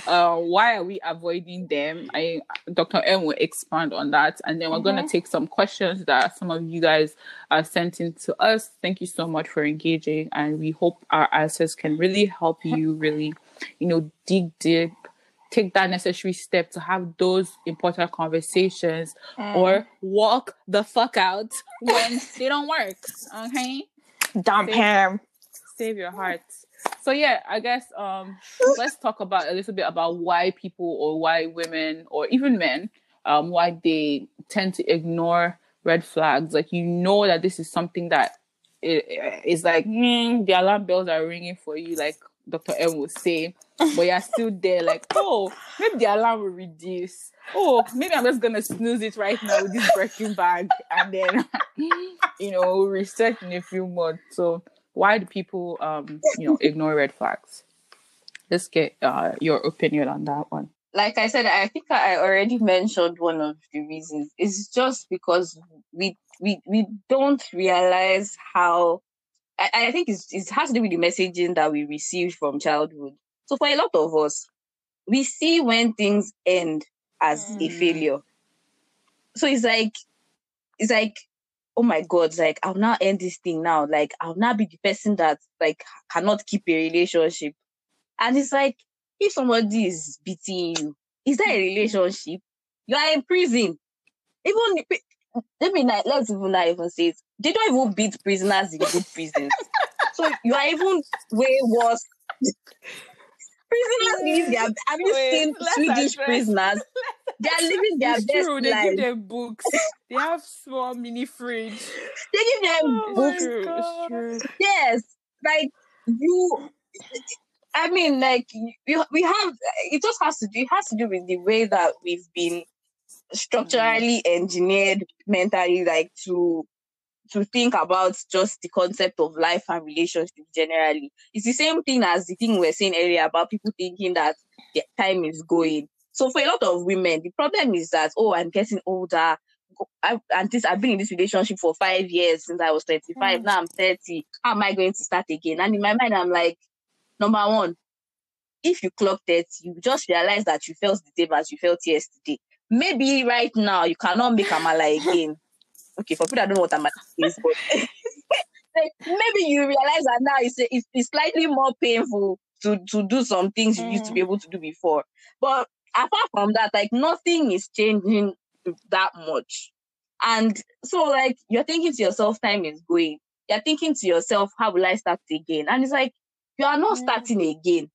Uh, why are we avoiding them? I Dr. M will expand on that, and then we're gonna Mhm. take some questions that some of you guys are sent in to us. Thank you so much for engaging, and we hope our answers can really help you really, you know, dig deep, take that necessary step to have those important conversations Mm. or walk the fuck out when they don't work. Okay, dump him. save your heart. So yeah, I guess um let's talk about a little bit about why people or why women or even men um why they tend to ignore red flags. Like you know that this is something that i- is like mm, the alarm bells are ringing for you, like Dr. M will say, but you're still there, like, oh, maybe the alarm will reduce. Oh, maybe I'm just gonna snooze it right now with this breaking bag and then you know reset in a few months. So why do people um you know ignore red flags? Let's get uh your opinion on that one. like I said, I think I already mentioned one of the reasons. It's just because we we we don't realize how. I, I think it's, it has to do with the messaging that we received from childhood. So for a lot of us, we see when things end as a Mm. failure. So it's like it's like oh my god, it's like I'll now end this thing now. Like I'll now be the person that like cannot keep a relationship. And it's like if somebody is beating you, is that a relationship? You are in prison. Even let me not, let's even not even say it. They don't even beat prisoners in good prisons. so you are even way worse. prisoners live their have you Wait, seen Swedish address- prisoners? They are living their it's best true, they life. give them books. they have small mini fridge. They give them Oh my books. True, God. it's true. Yes, like you. I mean, like you, we have. It just has to do. It has to do with the way that we've been structurally engineered mentally, like to to think about just the concept of life and relationships generally. It's the same thing as the thing we were saying earlier about people thinking that their time is going. So for a lot of women, the problem is that oh, I'm getting older. I, and this I've been in this relationship for five years since I was 25. Mm. Now I'm 30. How am I going to start again? And in my mind, I'm like, number one, if you clock 30, you just realize that you felt the same as you felt yesterday. Maybe right now you cannot make Amala again. Okay, for people that don't know what Amala is, but like, maybe you realize that now it's, it's, it's slightly more painful to, to do some things you used to be able to do before. But apart from that, like nothing is changing that much. And so, like, you're thinking to yourself, time is going. you're thinking to yourself, how will I start again? And it's like, you are not Mm. starting again.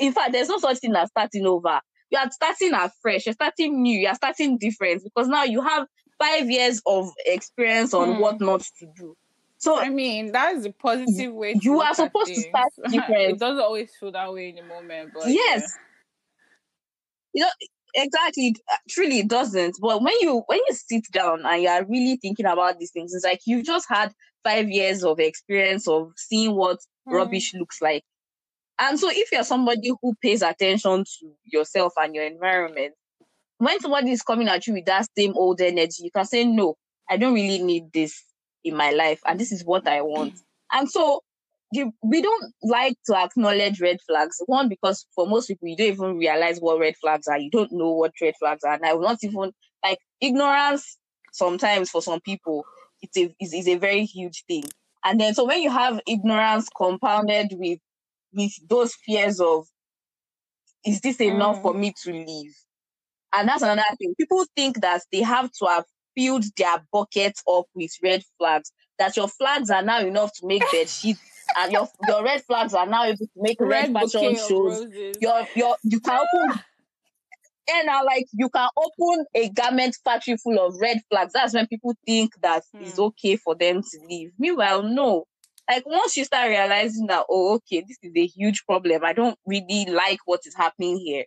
In fact, there's no such thing as starting over. You are starting afresh, you're starting new, you're starting different because now you have five years of experience on Hmm. what not to do. So I mean, that's a positive way. To You are supposed to start different. it doesn't always feel that way in the moment, but yes you know exactly uh, truly it doesn't but when you when you sit down and you are really thinking about these things it's like you've just had five years of experience of seeing what Mm. rubbish looks like and so if you're somebody who pays attention to yourself and your environment when somebody is coming at you with that same old energy you can say no i don't really need this in my life and this is what i want mm. and so you, we don't like to acknowledge red flags. One, because for most people, you don't even realize what red flags are. You don't know what red flags are. And I will not even like ignorance sometimes for some people, it's a is, is a very huge thing. And then so when you have ignorance compounded with with those fears of is this enough Mm. for me to leave? And that's another thing. People think that they have to have filled their bucket up with red flags, that your flags are now enough to make bed sheets and your your red flags are now able to make red, red fashion shows. Your your you can open and I like you can open a garment factory full of red flags. That's when people think that it's Hmm. okay for them to leave. Meanwhile, no. Like once you start realizing that, oh, okay, this is a huge problem. I don't really like what is happening here,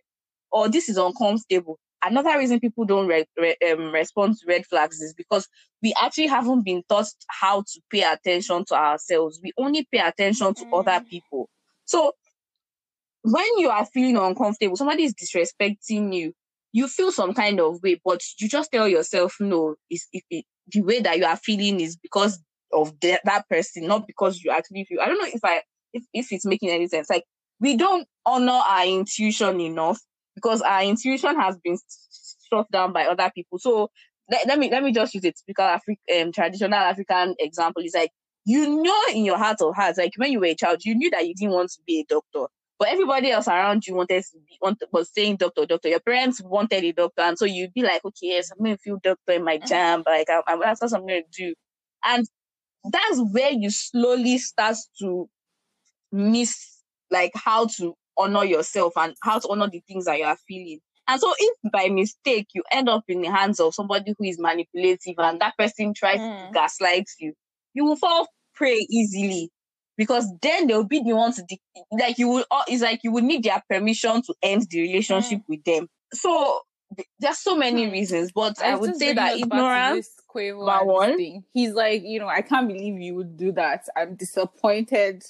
or this is uncomfortable. Another reason people don't re- re- um, respond to red flags is because we actually haven't been taught how to pay attention to ourselves. We only pay attention to other Mm. people. So when you are feeling uncomfortable, somebody is disrespecting you, you feel some kind of way, but you just tell yourself, no, it's, it, it, the way that you are feeling is because of that person, not because you actually feel. I don't know if I if, if it's making any sense. Like we don't honor our intuition enough because our intuition has been shut down by other people. So let, let me let me just use a typical African um, traditional African example. It's like you know in your heart of hearts, like when you were a child, you knew that you didn't want to be a doctor. But everybody else around you wanted to be want, was saying doctor, doctor. Your parents wanted a doctor, and so you'd be like, okay, yes, I'm gonna feel doctor in my jam, but like I, I, that's what I'm gonna do. And that's where you slowly start to miss like how to honor yourself and how to honor the things that you are feeling. And so if by mistake you end up in the hands of somebody who is manipulative and that person tries to Mm. gaslight you, you will fall prey easily because then they'll be the ones to dic- like you will uh, it's like you would need their permission to end the relationship with them. So th- there's so many Hmm. reasons, but I It's would say that to ignorance Quavo number and this one. thing. He's like, you know, I can't believe you would do that. I'm disappointed,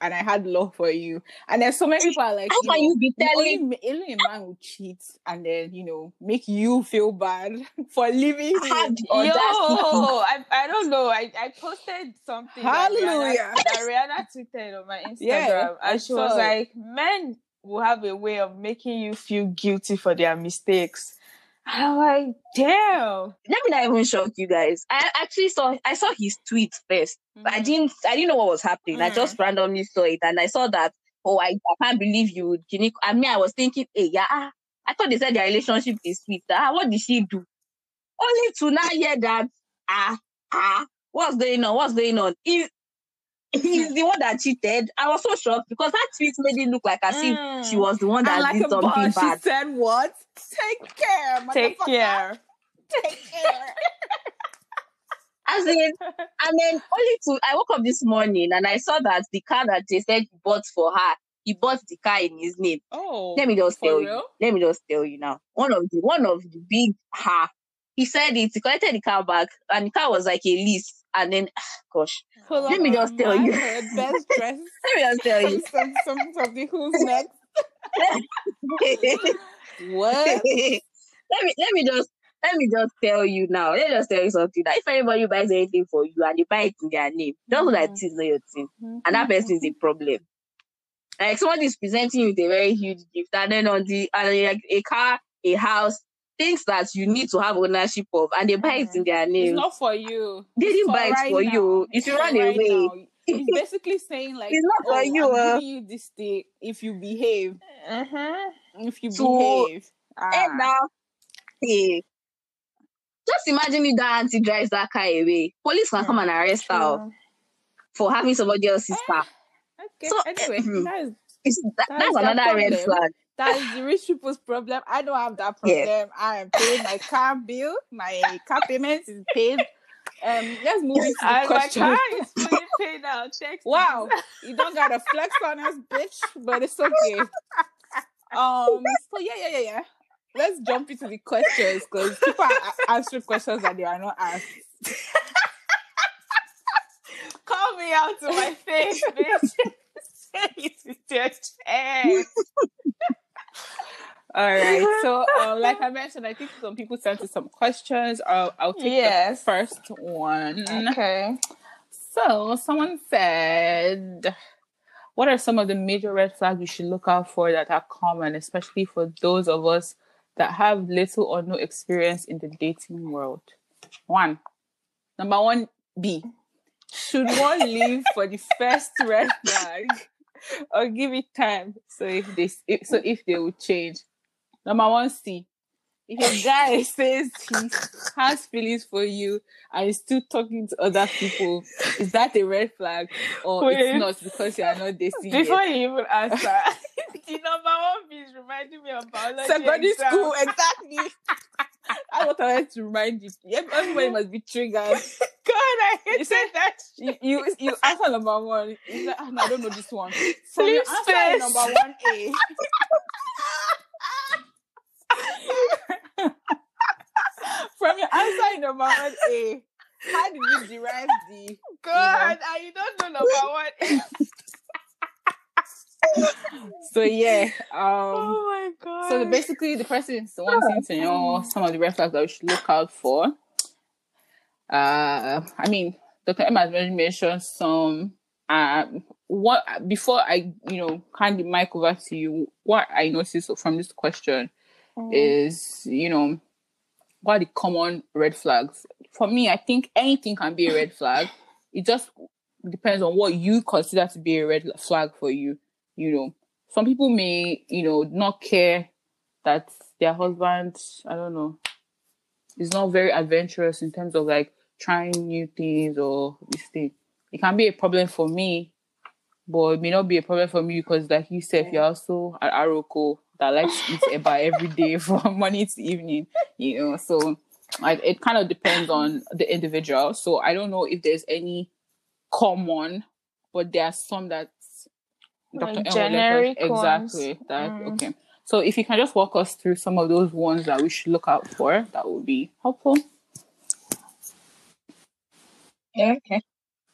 and I had love for you. And then so many people are like, how can you be telling only a man will cheat and then you know make you feel bad for leaving have him. Yo. I, I don't know. I, I posted something Hallelujah. that Rihanna, that Rihanna tweeted on my Instagram, Yeah, I and she was like, "Men will have a way of making you feel guilty for their mistakes." I'm like, "Damn." Let me not even shock you guys. I actually saw I saw his tweet first. But I Mhm. didn't I didn't know what was happening. I Mm. just randomly saw it and I saw that oh I, I can't believe you would I mean I was thinking, hey yeah, ah, I thought they said their relationship is sweet. Ah, what did she do? Only to now hear that ah ah what's going on? What's going on? He, he's the one that cheated. I was so shocked because that tweet made it look like as if she Mm. was the one that And like did a something boss, she said, "What? Take care, Take care. Take care." As in, and then only to I woke up this morning and I saw that the car that they said he bought for her, he bought the car in his name. Oh, Let me just tell real? you. Let me just tell you now. One of the one of the big ha. He said it. He collected the car back, and the car was like a lease. And then, ah, gosh, Pull Let up me just tell you. head, best dress. let me just tell you. some, some, something. Who's next? What? let me let me just let me just tell you now. Let me just tell you something. That if anybody buys anything for you and they buy it in their name, just know that it is not your thing, mm-hmm. and that mm-hmm. person is a problem. Like somebody is presenting you with a very huge gift, and then on the and like a car, a house, things that you need to have ownership of, and they buy it in their It's name. not for you. They didn't buy it right for now. you. You It's should run right away. now. It's basically saying like, It's not for oh, you, I'm uh." giving you this thing if you behave. Mhm. If you So, behave. And Ah. now, hey, just imagine if that auntie drives that car away. Police can come and arrest her. For having somebody else's car. Okay. So, anyway, mm, that is, that, That's that's their another red flag. That is the rich people's problem. I don't have that problem. I am paying my car bill. My car payment is paid. Um, let's move into the And my question. car is fully paid. Text me. Wow, you don't gotta flex on us, bitch, but it's okay. Um, so yeah, yeah, yeah, yeah. Let's jump into the questions because people are a- answering questions that they are not asked. Call me out to my face, bitch. Say it your chest. All right. So, um, like I mentioned, I think some people sent us some questions. I'll, I'll take Yes. the first one. Okay. So, someone said, What are some of the major red flags we should look out for that are common, especially for those of us that have little or no experience in the dating world? One, number one, B. Should one leave for the first red flag or give it time so if they if, so if they will change? Number one, C. If a guy says he has feelings for you and is still talking to other people, is that a red flag or Wait. it's not because you are not dating Before yet? you even answer, the number one is reminding me of biology. Secondary school, exactly. I what I wanted to remind you. Everybody must be triggered. God, I hate You said that. You you, you answer number one. You like, "Ah, no, I don't know this one. From your answer number one A. From your answer number one A, how did you derive the God, and you don't know number one. So yeah um oh my God. so the, basically the person is wanting to know some of the red flags that we should look out for. Uh i mean dr emma has already mentioned some um what before i you know hand the mic over to you what i noticed from this question Mm. is you know what are the common red flags? For me i think anything can be a red flag. It just depends on what you consider to be a red flag for you you know some people may you know not care that their husband i don't know is not very adventurous in terms of like trying new things or this thing. It can be a problem for me but it may not be a problem for me because like you said you're also an aroko that likes to eat eba every day from morning to evening you know so like it kind of depends on the individual. So i don't know if there's any common but there are some that Dr. Will generic exactly that Mm. okay so if you can just walk us through some of those ones that we should look out for that would be helpful okay.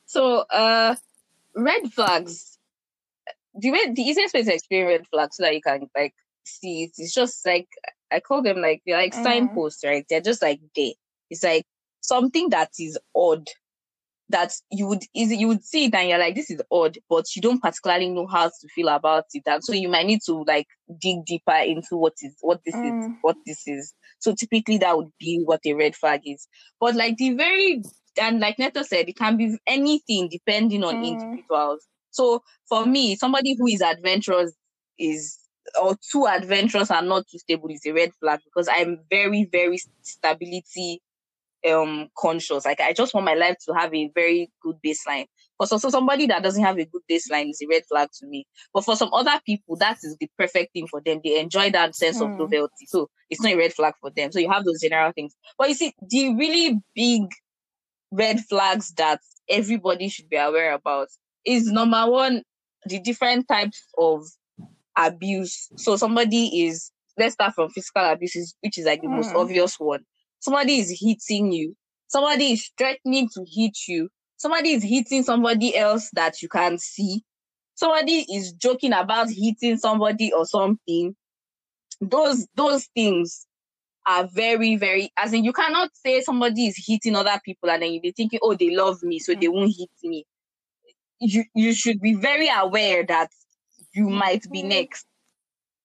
So, uh, red flags. The way the easiest way to explain red flags so that you can like see it is just like I call them like they're like Mm. signposts, right? They're just like they. It's like something that is odd that you would easy you would see it and you're like this is odd, but you don't particularly know how to feel about it, and so you might need to like dig deeper into what is what this is Mm. what this is. So typically that would be what a red flag is. But like the very and like Neto said, it can be anything depending on Mm. individuals. So for me, somebody who is adventurous is or too adventurous and not too stable is a red flag because I'm very, very stability um conscious. Like I just want my life to have a very good baseline. But also somebody that doesn't have a good baseline is a red flag to me. But for some other people, that is the perfect thing for them. They enjoy that sense of Hmm. novelty. So it's not a red flag for them. So you have those general things. But you see, the really big red flags that everybody should be aware about is number one, the different types of abuse. So somebody is, let's start from physical abuse, which is like the most Mm. obvious one. Somebody is hitting you. Somebody is threatening to hit you. Somebody is hitting somebody else that you can't see. Somebody is joking about hitting somebody or something. Those, those things are very, very, as in you cannot say somebody is hitting other people and then you be thinking, oh, they love me, so they won't hit me. You, you should be very aware that you might be Mhm. next.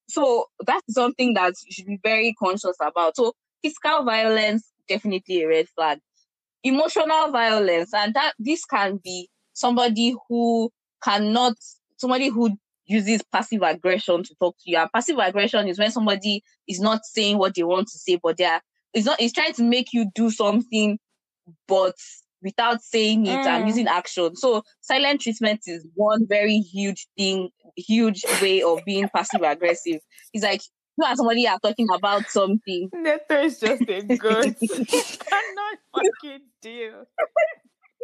So that's something that you should be very conscious about. So physical violence, definitely a red flag. Emotional violence, and that this can be somebody who cannot, somebody who uses passive aggression to talk to you. And passive aggression is when somebody is not saying what they want to say, but they are, it's not, it's trying to make you do something, but without saying it and Mm. using action. So silent treatment is one very huge thing, huge way of being passive aggressive. It's like you and somebody are talking about something. Neto is just a goat. cannot fucking deal.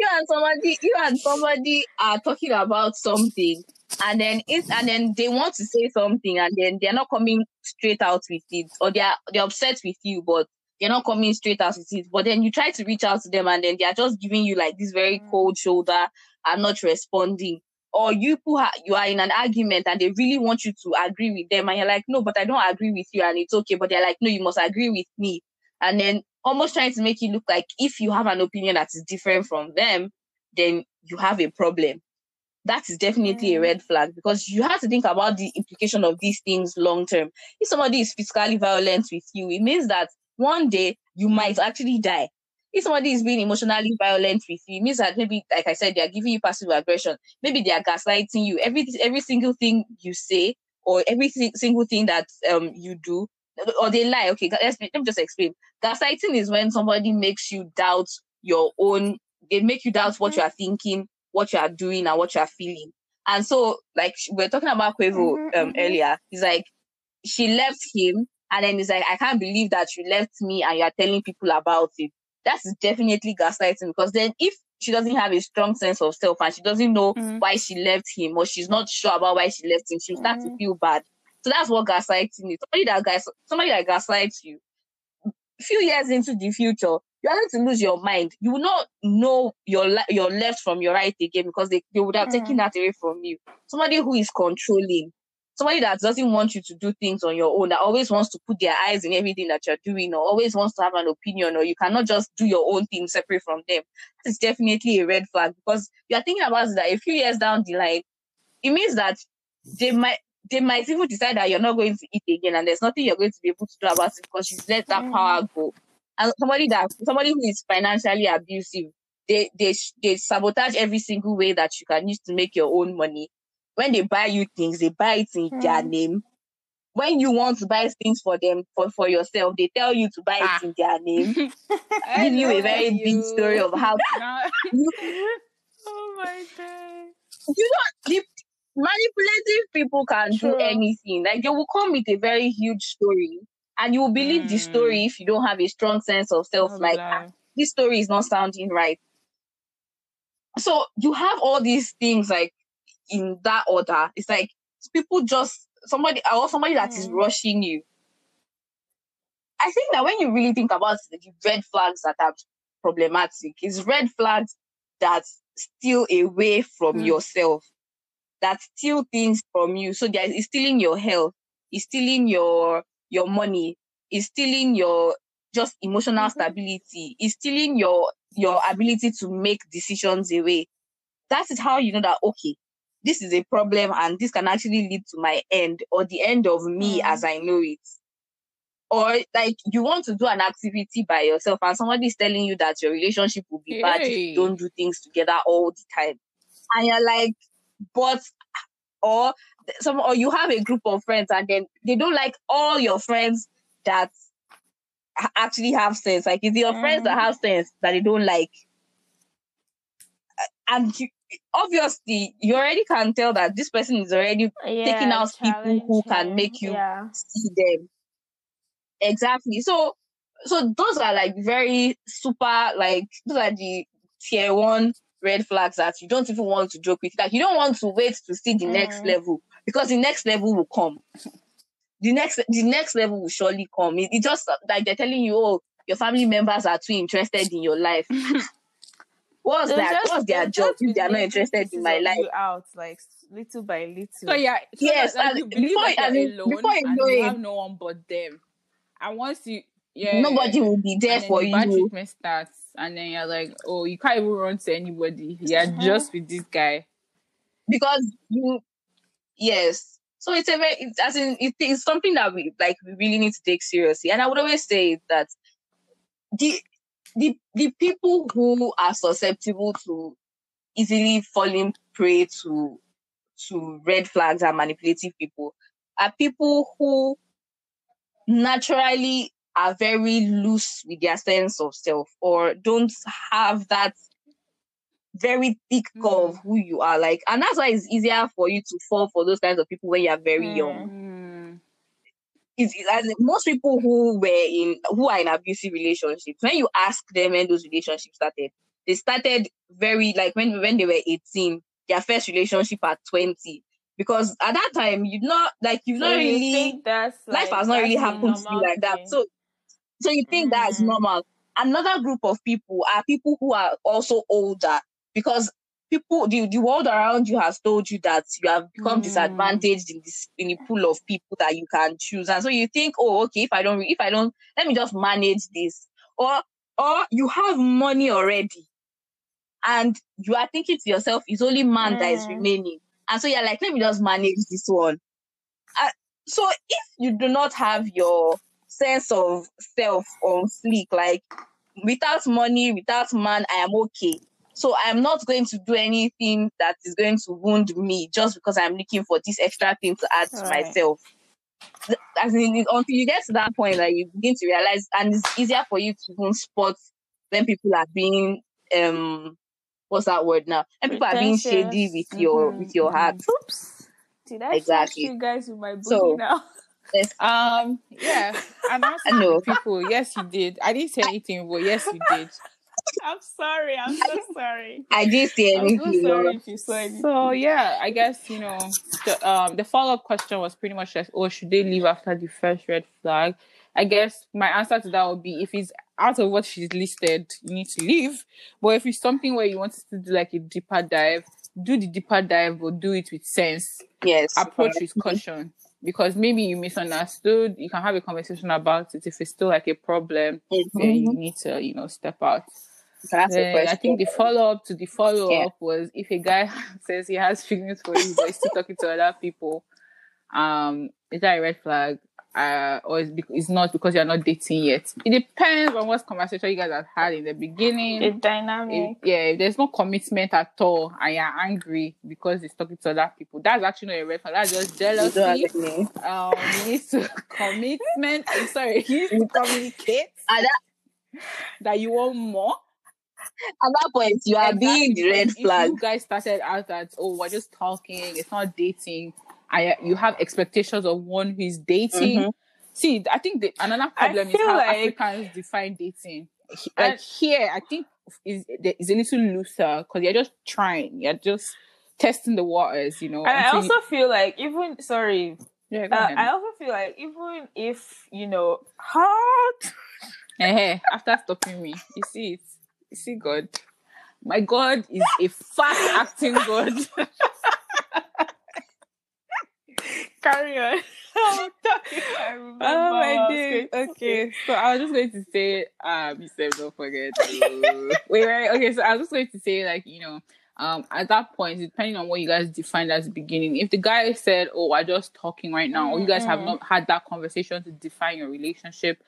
You and somebody, you and somebody are talking about something, and then it, and then they want to say something, and then they're not coming straight out with it, or they're they're upset with you, but they're not coming straight out with it. But then you try to reach out to them, and then they're just giving you like this very Mm. cold shoulder and not responding. Or you who ha- you are in an argument and they really want you to agree with them, and you're like, no, but I don't agree with you, and it's okay. But they're like, no, you must agree with me, and then almost trying to make you look like if you have an opinion that is different from them, then you have a problem. That is definitely a Mm. red flag because you have to think about the implication of these things long term. If somebody is physically violent with you, it means that one day you might actually die. If somebody is being emotionally violent with you, it means that maybe, like I said, they are giving you passive aggression. Maybe they are gaslighting you. Every every single thing you say or every si- single thing that um you do, or they lie. Okay, let's let me just explain. Gaslighting is when somebody makes you doubt your own. They make you doubt what you are thinking, what you are doing, and what you are feeling. And so, like we we're talking about Quavo Mhm, um mhm. earlier, he's like she left him, and then he's like, I can't believe that you left me, and you are telling people about it. That's definitely gaslighting because then if she doesn't have a strong sense of self and she doesn't know Mm. why she left him or she's not sure about why she left him, she'll start to Mm. feel bad. So that's what gaslighting is. Somebody that gas somebody that gaslights you, a few years into the future, you're going to lose your mind. You will not know your your left from your right again because they, they would have taken Mm. that away from you. Somebody who is controlling, somebody that doesn't want you to do things on your own, that always wants to put their eyes in everything that you're doing, or always wants to have an opinion, or you cannot just do your own thing separate from them. It's definitely a red flag because you're thinking about that a few years down the line, it means that they might they might even decide that you're not going to eat again and there's nothing you're going to be able to do about it because you've let that Mm. power go. And somebody that somebody who is financially abusive, they they they sabotage every single way that you can use to make your own money. When they buy you things, they buy it in their Mm. name. When you want to buy things for them for, for yourself, they tell you to buy Ah. it in their name. Give you a very big story of how you, oh my god. you know the manipulative people can do anything. Like they will come with a very huge story, and you will believe the Mm. story if you don't have a strong sense of self. Be like ah, this story is not sounding right. So you have all these things like in that order. It's like people just somebody or somebody that is Mm. rushing you. I think that when you really think about the red flags that are problematic, is red flags that steal away from Mm. yourself, that steal things from you. So that is stealing your health, is stealing your your money, is stealing your just emotional Mhm. stability, is stealing your your ability to make decisions away. That is how you know that okay, this is a problem and this can actually lead to my end or the end of me Mm. as I know it. Or like you want to do an activity by yourself and somebody is telling you that your relationship will be bad if you don't do things together all the time. And you're like, but or some or you have a group of friends and then they don't like all your friends that actually have sense. Like it's your friends that Mm. have sense that they don't like. And you, obviously, you already can tell that this person is already Yeah, taking out people who can make you Yeah. see them. Exactly. So, so those are like very super, like those are the tier one red flags that you don't even want to joke with. Like you don't want to wait to see the next Mm. level because the next level will come. The next, the next level will surely come. It, it just like they're telling you, oh, your family members are too interested in your life. What's They'll that? just- What's their they'll job just if they are not interested in my life? you out like little by little. So yeah, so Yes, that, like, you before- that and you're alone before you and know you have no one but them. And once you yeah Nobody will be there for the bad you. treatment starts and then you're like, oh, you can't even run to anybody. You're Mhm. just with this guy. because you yes so it's a very it's, as in it, it's something that we like we really need to take seriously and i would always say that the the the people who are susceptible to easily falling prey to to red flags and manipulative people are people who naturally are very loose with their sense of self or don't have that very thick core of who you are. Like, and that's why it's easier for you to fall for those kinds of people when you are very young. Hmm. It's, it's as most people who were in who are in abusive relationships, when you ask them when those relationships started, they started very like when when they were 18, their first relationship at 20. Because at that time, you not like you've So not you really that's life like, has not really happened to you like that. So so you think that's Mm. normal. Another group of people are people who are also older because people the, the world around you has told you that you have become Mm. disadvantaged in this in a pool of people that you can choose. And so you think, oh, okay, if I don't if I don't let me just manage this. Or or you have money already and you are thinking to yourself, it's only man that is Mm. remaining. And so you're like, let me just manage this one. Uh, so if you do not have your sense of self on fleek, like without money, without man, I am okay. So I'm not going to do anything that is going to wound me just because I'm looking for this extra thing to add to Right. myself. As in, until you get to that point, like you begin to realize, and it's easier for you to even spot when people are being um, what's that word now? And people are being shady with your Mhm, with your heart. Oops. Did I Exactly. you guys with my booty So- now? Yes. Um, yeah, I'm asking I know. people. Yes, you did. I didn't say anything, but yes, you did. I'm sorry. I'm so sorry. I did see I'm so sorry if you saw anything. So yeah, I guess you know the um the follow up question was pretty much just, oh, should they leave after the first red flag? I guess my answer to that would be if it's out of what she's listed, you need to leave. But if it's something where you want to do like a deeper dive, do the deeper dive, but do it with sense. Yes. Approach with caution. Because maybe you misunderstood, you can have a conversation about it. If it's still like a problem, then you Mhm. need to, you know, step out. You can ask a Then I think the follow up to the follow Yeah. up was if a guy says he has feelings for you, but he's still talking to other people, um, is that a red flag? Uh, or is bec- it's not because you're not dating yet? It depends on what conversation you guys have had in the beginning. It's dynamic. If, yeah, if there's no commitment at all and you're angry because he's talking to other people, that's actually not a red flag. That's just You don't have jealousy. any- Um, you need to commitment. I'm sorry, you need to communicate At that you want more. At that point, you are being the red flag. you guys started out that oh we're just talking, it's not dating. I you have expectations of one who is dating. Mhm. See, I think the, another problem is how like- Africans define dating. Like here, I think is is a little looser because you're just trying, you're just testing the waters, you know. And I until you- also feel like even sorry, yeah, uh. I also feel like even if you know hard, Eh, after stopping me, you see it. See God. My God is a fast acting God. carry on. Oh I my days. Okay, so I was just going to say, um, you said don't forget. to- wait, wait. Okay, so I was just going to say, like, you know, um, at that point, depending on what you guys defined as the beginning, if the guy said, "Oh, we're just talking right now," or you guys have not had that conversation to define your relationship,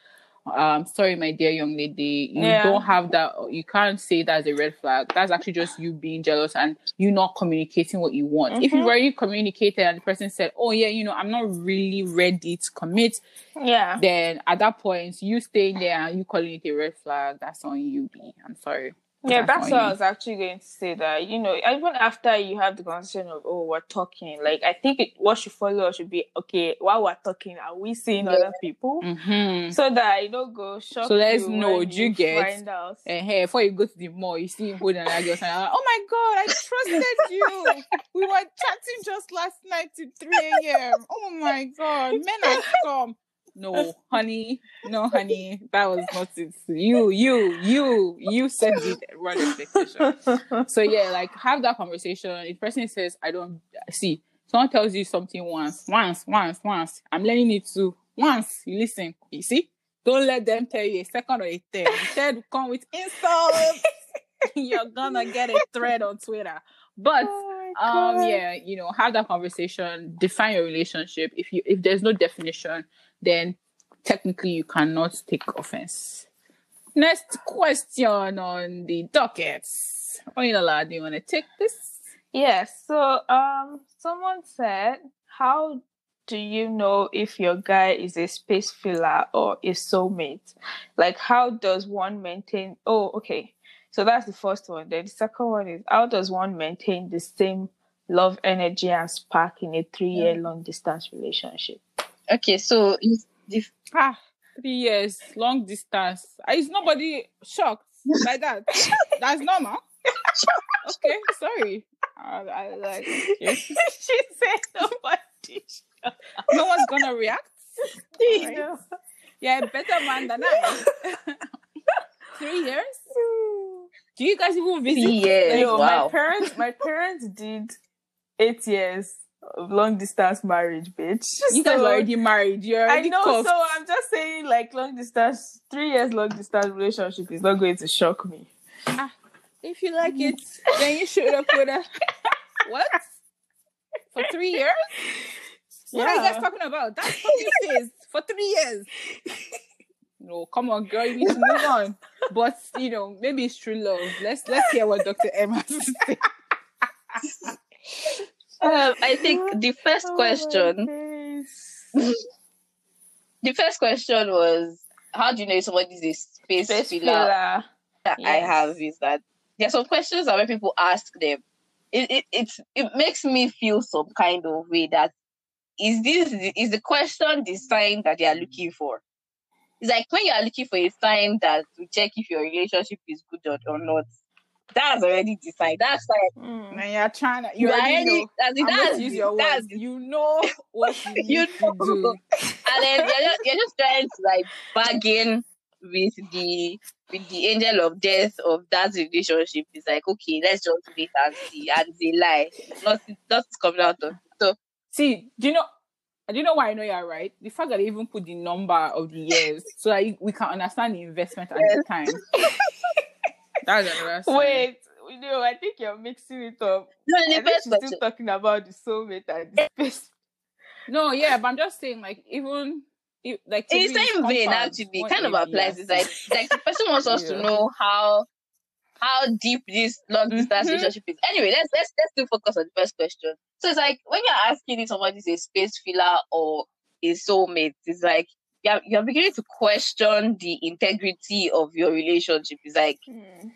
um, sorry, my dear young lady, you Yeah. don't have that. You can't say that's a red flag. That's actually just you being jealous and you not communicating what you want. If you've Mhm. already communicated and the person said, "Oh yeah, you know, I'm not really ready to commit," Yeah. then at that point, you staying there and you calling it a red flag, that's on you, B. I'm sorry. Yeah, That's what. I was actually going to say. That you know, even after you have the conversation of oh, we're talking. Like I think it, what should follow should be okay. While we're talking, are we seeing Yeah. other people? Mm-hmm. So that you don't go shock. So let's know, do you get- find out? And hey, before you go to the mall, you see him holding another girl saying, "Oh my god, I trusted you. We were chatting just last night to 3 a.m. Oh my god, men are scum." No, honey, no, honey, that was not it. You, you, you, you said it. Run expectation. So yeah, like have that conversation. If person says, I don't see, someone tells you something once, once, once, once. I'm learning it too. Once you listen, you see? Don't let them tell you a second or a third. The third will come with insults. You're gonna get a thread on Twitter. But Oh um yeah, you know, have that conversation, define your relationship. If you if there's no definition, then technically you cannot take offense. Next question on the docket. Oyinlola, do you want to take this? Yes. So, um, someone said, "How do you know if your guy is a space filler or a soulmate? Like, how does one maintain? Oh, okay. So that's the first one. Then the second one is how does one maintain the same love, energy, and spark in a three-year long distance relationship? Okay, so the Ah, three years, long distance. Ah, Is nobody shocked by that? That's normal. Okay, sorry. I, I like. yes. she said nobody. No one's gonna react. Know. Yeah, better man than I. Three years? Do you guys even visit? three years. Yo, wow. my parents, my parents did eight years long distance marriage, bitch. You guys So- are already married. You're I already know, cuffed. so I'm just saying, like long distance, three years long distance relationship is not going to shock me. Ah, if you like mm. it, then you should have put a what for three years. What are you guys talking about? That's fucking face for three years. No, come on, girl, you need to move on. But you know, maybe it's true love. Let's let's hear what Dr. M has to say. Um, I think the first Oh, question, the first question was, how do you know if somebody is a space, Space filler? that I have is that there are some questions that when people ask them, it it it's, it makes me feel some kind of way that is this is the question the sign that they are looking for? It's like when you are looking for a sign that to check if your relationship is good or, or not. That's already decided. That's like Mm. And you're trying to you you already already know. that's, I'm going that's, use your that's words. You know what you need You to do. know. and then you're just, you're just trying to like bargain with the with the angel of death of that relationship. It's like okay, let's just wait and see. And they lie. Nothing nothing's coming out of it. So See, do you know? I Do you know why I know you're right? The fact that they even put the number of the years so that we can understand the investment at the time. That's another sign. Wait, no, I think you're mixing it up. no, I the think first she's still question. talking about the soulmate and the space. No, yeah, but I'm just saying, like, even if, like to In the it's same vein, compound. actually, One kind of applies. yeah. It's like like the person wants us Yeah. to know how how deep this long distance Mhm. relationship is. Anyway, let's let's let's still focus on the first question. So it's like when you're asking if somebody's a space filler or a soulmate, it's like you're you're beginning to question the integrity of your relationship. It's like Mm.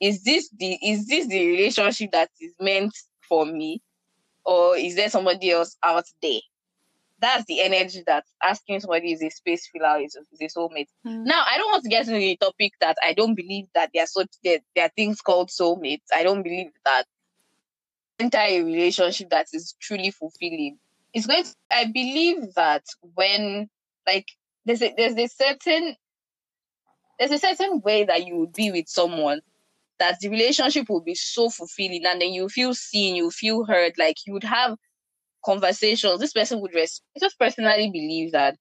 is this the is this the relationship that is meant for me or is there somebody else out there that's the energy that asking somebody is a space filler is, is a soulmate Mm. now i don't want to get into the topic that i don't believe that there are such there, there are things called soulmates i don't believe that enter a relationship that is truly fulfilling it's going to, i believe that when like there's a there's a certain there's a certain way that you would be with someone that the relationship will be so fulfilling and then you feel seen, you feel heard, like you would have conversations. This person would res- I just personally believe that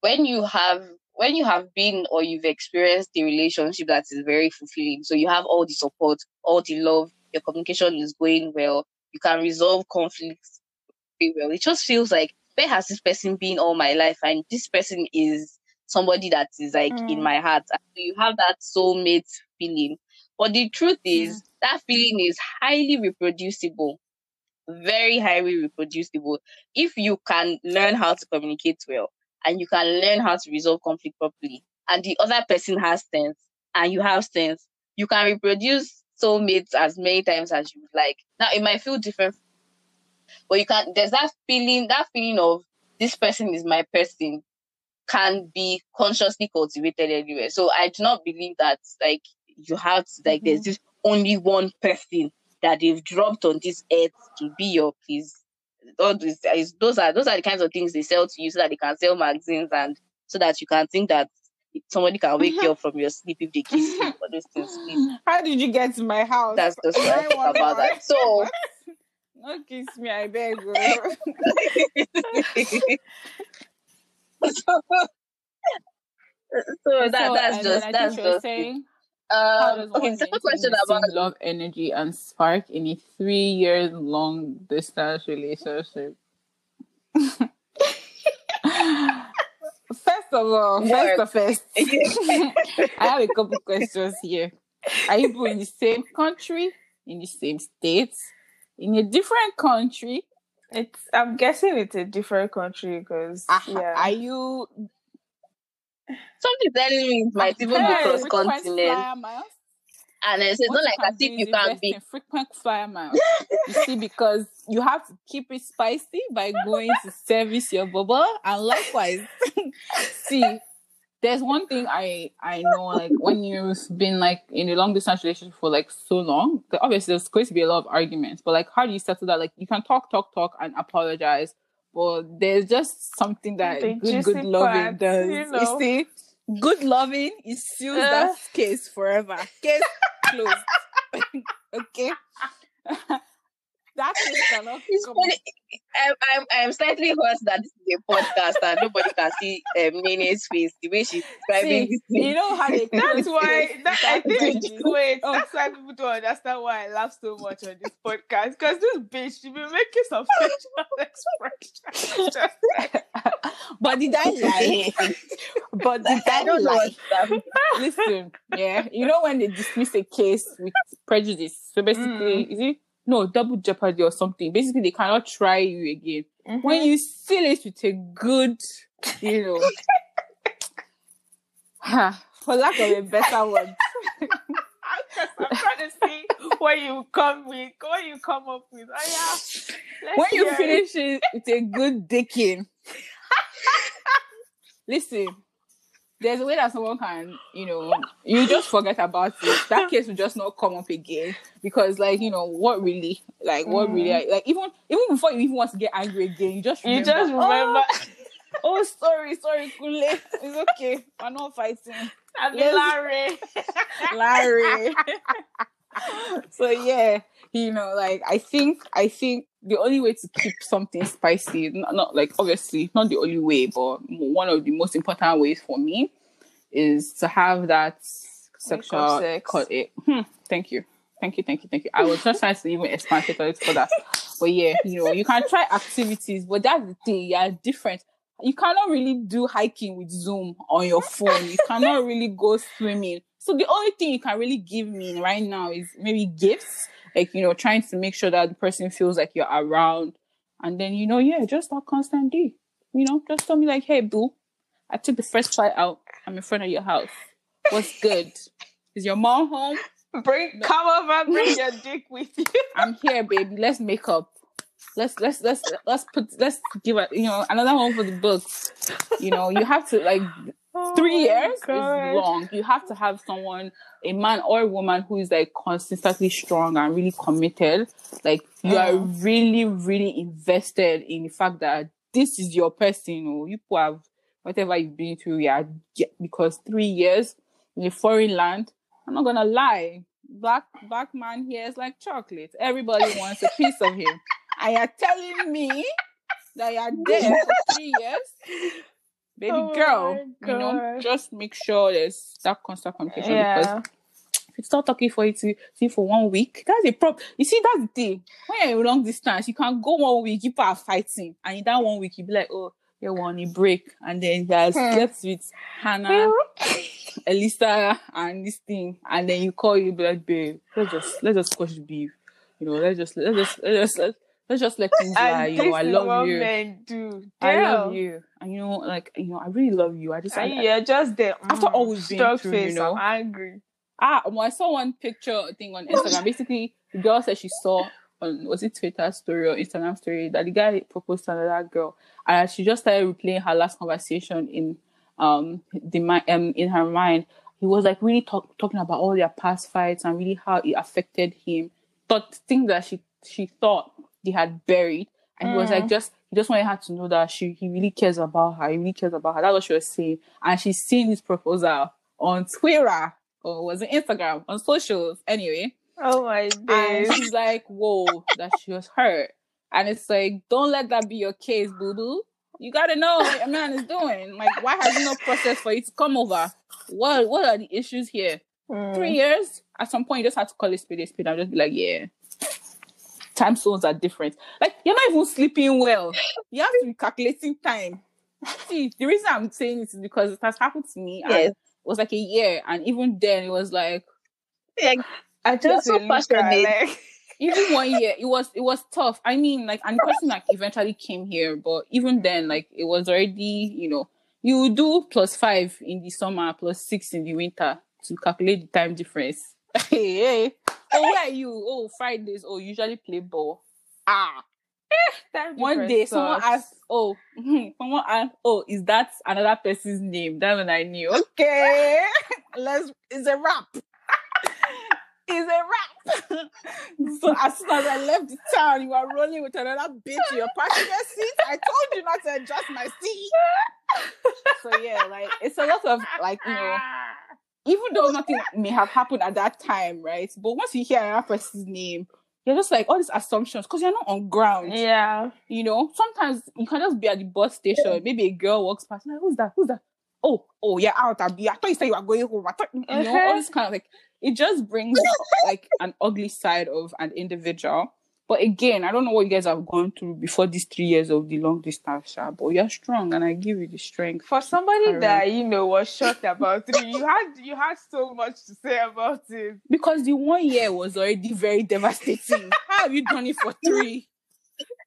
when you have when you have been or you've experienced a relationship that is very fulfilling, so you have all the support, all the love, your communication is going well, you can resolve conflicts very well. It just feels like where has this person been all my life? And this person is somebody that is like in Mm. my heart. And so you have that soulmate feeling. But the truth is that feeling is highly reproducible. Very highly reproducible. If you can learn how to communicate well and you can learn how to resolve conflict properly, and the other person has sense and you have sense, you can reproduce soulmates as many times as you would like. Now it might feel different, but you can there's that feeling, that feeling of this person is my person can be consciously cultivated anywhere. So I do not believe that like you have to like there's mm-hmm. just only one person that they've dropped on this earth to be your please. All these is those are those are the kinds of things they sell to you so that they can sell magazines and so that you can think that somebody can wake you up from your sleep if they kiss you mm-hmm. those things. How did you get to my house? That's just what I think about that. So No kiss me, I beg. so, so that that's and just that's think you're just saying, Um, okay, one the second question about love, energy, and spark in a three years long distance relationship. first of all, first of first, I have a couple questions here. Are you both in the same country, in the same state, in a different country? It's. I'm guessing it's a different country because Ah, yeah. Are you Something telling me it might even be cross continent? And it's, it's not like can as if you can invest be frequent flyer miles. you see, because you have to keep it spicy by going to service your bubble, and likewise, see, there's one thing I I know, like when you've been like in a long distance relationship for like so long, obviously there's going to be a lot of arguments, but like how do you settle that? Like you can talk, talk, talk, and apologize, but there's just something that The good, good loving part, does. you You, see, good loving is seals Uh. that case forever. Case closed. okay. that case cannot It's come funny. I'm, I'm, I'm slightly hurt that this is a podcast and nobody can see um, Nene's face, the way she's describing See, you know how they That's why that, I think wait, Oh. that's why people don't understand why I laugh so much on this podcast. Because this bitch, she been making some facial expressions. but did I lie? but did I I, don't lie? Listen, yeah, you know when they dismiss a case with prejudice, so basically, is it no double jeopardy or something? Basically, they cannot try you again. Mm-hmm. When you seal it with a good, you know, ha, for lack of a better word, I'm trying to see what you come with, what you come up with. Oh yeah. When you it. finish it with a good dicking, listen, there's a way that someone can, you know, you just forget about it. That case will just not come up again because, like, you know, what really, like, what really, like, even even before you even want to get angry again, you just Mm. you remember, just remember Oh, oh, sorry, sorry, Kule, it's okay. I'm not fighting, Yes. Larry. Larry. so yeah, you know, like I think I think the only way to keep something spicy, not, not like obviously not the only way, but one of the most important ways for me is to have that sexual sex. co- eh, hmm, thank you. Thank you, thank you, thank you. I was just trying to even expand it a little further. But yeah, you know, you can try activities, but that's the thing, yeah, different. You cannot really do hiking with Zoom on your phone. You cannot really go swimming. So the only thing you can really give me right now is maybe gifts, like you know, trying to make sure that the person feels like you're around, and then you know, yeah, just that constant D. You know, just tell me like, hey, boo, I took the first flight out. I'm in front of your house. What's good? Is your mom home? Bring come over, bring your dick with you. I'm here, baby. Let's make up. Let's let's let's let's put let's give it you know another one for the books. You know, you have to like Oh three years is long. You have to have someone, a man or a woman who is like consistently strong and really committed. Like you are really, really invested in the fact that this is your person. Or you have whatever you've been through. Yeah, yeah, because three years in a foreign land. I'm not gonna lie. Black black man here is like chocolate. Everybody wants a piece of him. And you're telling me that you're there for three years? Baby Oh girl, you know, just make sure there's that constant communication Yeah. because if it's not talking for you to see for one week, that's a problem. You see, that's the thing. When you're long distance, you can go one week, people are fighting, and in that one week, you be like, oh, you want a break, and then you have Hmm. slept with Hannah, Elisa, and this thing, and then you call you be like, babe, let's just let's just squash the beef, you know, let's just let's just let's just let's, let's just let things lie, know, I love you. men do. I love you, and you know, like you know, I really love you. I just, I, you're just there. After mm, all we've been through, you know. I'm angry. Ah, well, I saw one picture thing on Instagram. Basically, the girl said she saw on was it Twitter story or Instagram story that the guy proposed to another girl, and she just started replaying her last conversation in um the um in her mind. He was like really talk, talking about all their past fights and really how it affected him. But things that she she thought he had buried, and he was like just he just wanted her to know that she he really cares about her. He really cares about her. That's what she was saying, and she's seen his proposal on Twitter or was it Instagram on socials anyway. Oh my god. And she's like, whoa, that she was hurt. And it's like, don't let that be your case, boo boo. You gotta know what a man is doing. Like, why has he no process for you to come over? What what are the issues here? Mm. Three years? At some point, you just have to call it speed a spade and just be like, yeah. Time zones are different. Like, you're not even sleeping well. You have to be calculating time. See, the reason I'm saying this is because it has happened to me. And Yes. it was like a year. And even then, it was like, Like, I just so so look at, passionate. like, even one year it was it was tough i mean like and the person like eventually came here but even then like it was already you know you do plus five in the summer plus six in the winter to calculate the time difference Hey, hey. Oh, where are you? Oh, Fridays. Oh, usually play ball. Ah. That One day someone sucks. asked, oh, someone asked, oh, is that another person's name? That's when I knew. Okay, let's. It's a wrap. it's a wrap. so as soon as I left the town, you are rolling with another bitch in your passenger seat. I told you not to adjust my seat. So yeah, like it's a lot of like you know, even though nothing may have happened at that time, right? But once you hear another person's name, you're just like all these assumptions because you're not on ground. Yeah. You know, sometimes you can just be at the bus station. Maybe a girl walks past, like, who's that? Who's that? Oh, oh, yeah, out. I thought you said you were going home. I thought, you know, all Uh-huh. this kind of like, it just brings up like an ugly side of an individual. But again, I don't know what you guys have gone through before these three years of the long distance, but you're strong and I give you the strength. For somebody that you know was shocked about three, you had you had so much to say about it. Because the one year was already very devastating. How have you done it for three?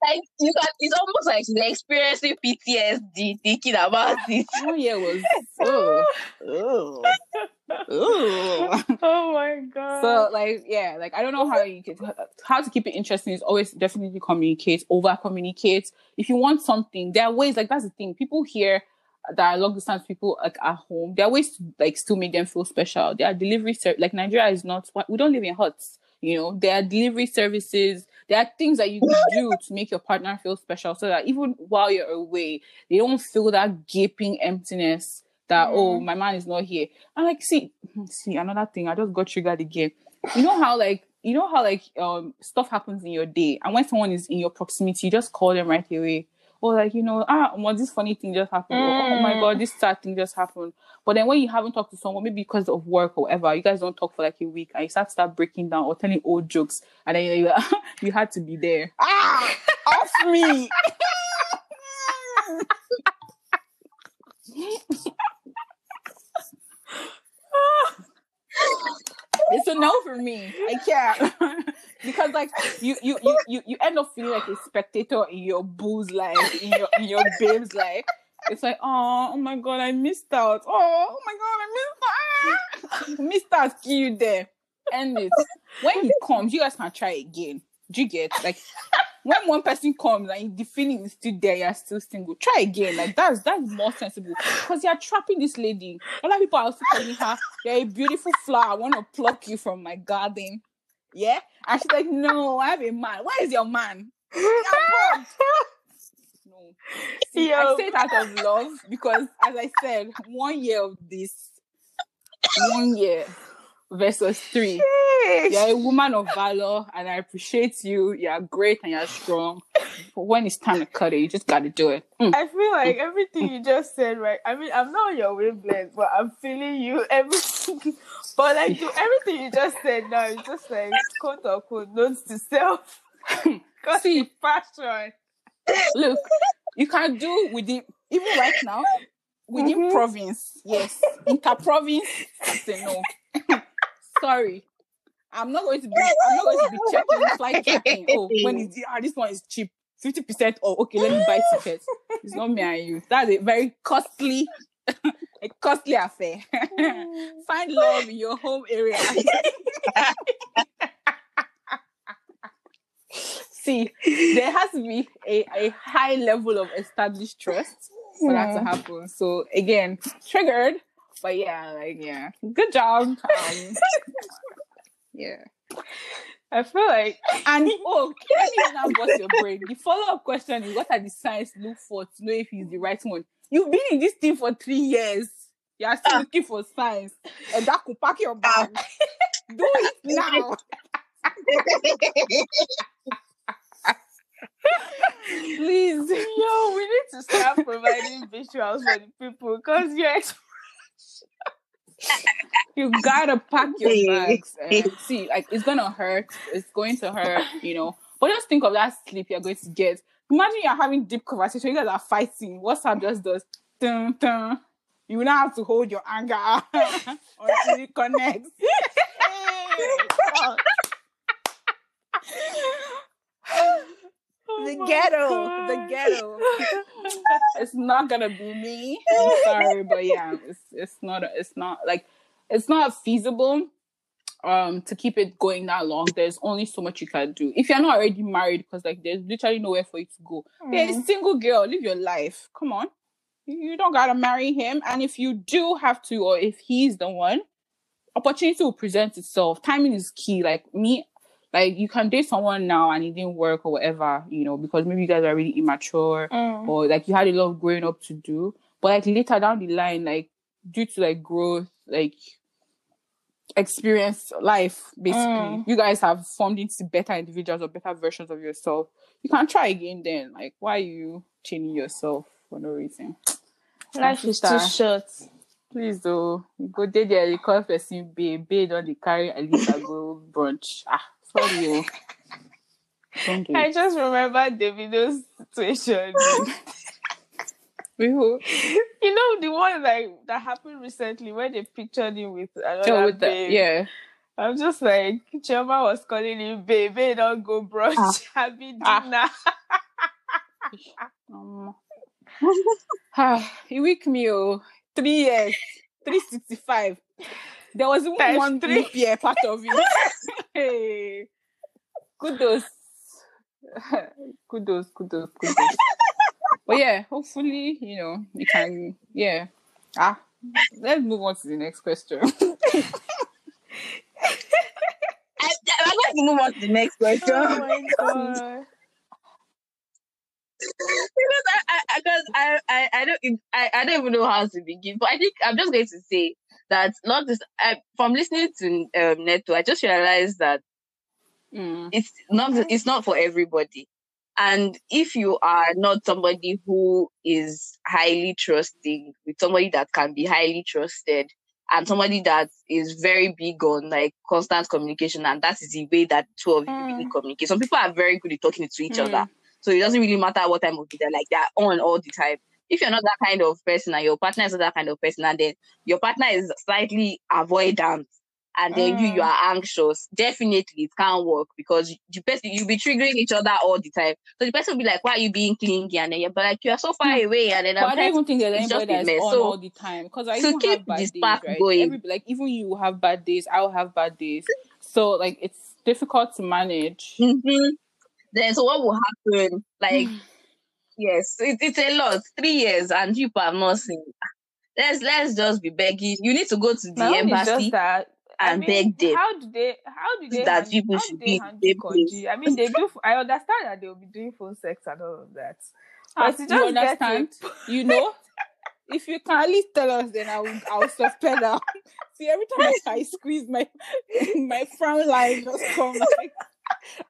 Like you can, it's almost like she's experiencing PTSD thinking about it. One year was oh, oh, oh. Oh my god. So like yeah, like I don't know how you can how to keep it interesting is always definitely communicate, over communicate. If you want something, there are ways like that's the thing. People here that are long distance people like at home, there are ways to like still make them feel special. There are delivery ser- like Nigeria is not we don't live in huts, you know. There are delivery services, there are things that you can do to make your partner feel special so that even while you're away, they don't feel that gaping emptiness that oh my man is not here. And like see see another thing, I just got triggered again. You know how like you know how like um stuff happens in your day, and when someone is in your proximity, you just call them right away. Or like you know, ah, well, this funny thing just happened. Or, oh my god, this sad thing just happened. But then when you haven't talked to someone, maybe because of work or whatever, you guys don't talk for like a week, and you start start breaking down or telling old jokes, and then you you had to be there. Ah, off me. it's a no for me. I can't because like you you you you end up feeling like a spectator in your boo's life, in your in your babe's life. It's like oh oh my god, I missed out. Oh oh my god, I missed out. Ah, missed out. You there. End it. When he comes, you guys can try again. Do you get like when one person comes and the feeling is still there, you're still single. Try again. Like that's that's more sensible because you're trapping this lady. Other people are also telling her, "You're a beautiful flower. I want to pluck you from my garden." Yeah, and she's like, "No, I have a man. Where is your man?" No, See, I Yo. say it out of love because, as I said, one year of this, one year versus three. You're a woman of valor, and I appreciate you. You're great and you're strong. But when it's time to cut it, you just got to do it. Mm. I feel like everything you just said, right? I mean, I'm not on your wavelength, but I'm feeling you. Everything, but like everything you just said now, it's just like quote unquote notes to self. See. it's passion. Look, you can do with within even right now within Mhm. province. Yes, inter province. Say no. Sorry, I'm not going to be. I'm not going to be checking flight tracking. Oh, when is the, ah, this one is cheap. Fifty percent. Oh, okay. Let me buy tickets. It's not me and you. That's a very costly, a costly affair. Find love in your home area. See, there has to be a, a high level of established trust for that to happen. So again, triggered, but yeah, like yeah, good job. Um, yeah, I feel like and oh, can you now bust your brain. The follow up question is: What are the signs look for to know if he's the right one? You've been in this team for three years. You are still Ah. looking for signs, and that could pack your bag. Do it now. Please. yo, we need to start providing visuals for the people because you're ex- you gotta pack your bags. And see, like it's gonna hurt. It's going to hurt, you know. But just think of that sleep you're going to get. Imagine you're having deep conversation. You guys are fighting. WhatsApp just does dun, dun. You will now have to hold your anger until it connects. Hey. Oh the ghetto, God. the ghetto. it's not gonna be me. I'm sorry, but yeah, it's it's not it's not like it's not feasible. um to keep it going that long, there's only so much you can do. If you're not already married, because like there's literally nowhere for you to go. Yeah, Mm. single girl, live your life. Come on. You you don't gotta marry him. And if you do have to, or if he's the one, opportunity will present itself. Timing is key. Like me, like you can date someone now and it didn't work or whatever, you know, because maybe you guys are really immature Mm. or like you had a lot of growing up to do. But like later down the line, like due to like growth, like experience life, basically, Mm. you guys have formed into better individuals or better versions of yourself. You can try again then. Like why are you changing yourself for no reason? Life is too short. Please though, go there there, you call person babe, babe on the carry I go brunch. Ah, sorry you. Don't do I just remember Davido's situation. We who? you know the one like that happened recently where they pictured him with another Oh, with the, yeah. I'm just like Chioma was calling him babe, babe, don't go brunch, happy Ah. dinner. Um, ah, he weak me oh. Three years, three sixty five. There was even one three. leap year part of it. hey, kudos, kudos, kudos, kudos. but yeah, hopefully you know you can. Yeah. Ah, let's move on to the next question. I'm going to move on to the next question. oh my god. because I, I, I, I don't, I, I don't even know how to begin. But I think I'm just going to say that not this. I, from listening to um, Neto, I just realized that Mm. it's not, it's not for everybody. And if you are not somebody who is highly trusting, with somebody that can be highly trusted, and somebody that is very big on like constant communication, and that is the way that two of you really communicate. Some people are very good at talking to each Mm. other. So it doesn't really matter what time of day they're like they're on all the time. If you're not that kind of person and your partner is not that kind of person, and then your partner is slightly avoidant, and then you you Mm. are anxious, definitely it can't work because the person you'll be triggering each other all the time. So the person will be like, "Why are you being clingy?" And then you're like, "You are so far away," and then I don't even think there's anybody that's mess. on So, all the time because I even keep have bad this days, right? going. Every, like even you have bad days, I'll have bad days. So like it's difficult to manage. Mhm. Then so what will happen? Like yes, it, it's a lot. Three years and you are not seen. Let's let's just be begging. You need to go to the My embassy. just that. I and mean, beg them how do they? How do they? that handle, people how should do be they handle the same place. congee? I mean, they do. I understand that they will be doing phone sex and all of that. But you you just get to- understand? You know, if you can at least tell us, then I'll I'll suspend her. See, every time I, I squeeze my my frown line just come like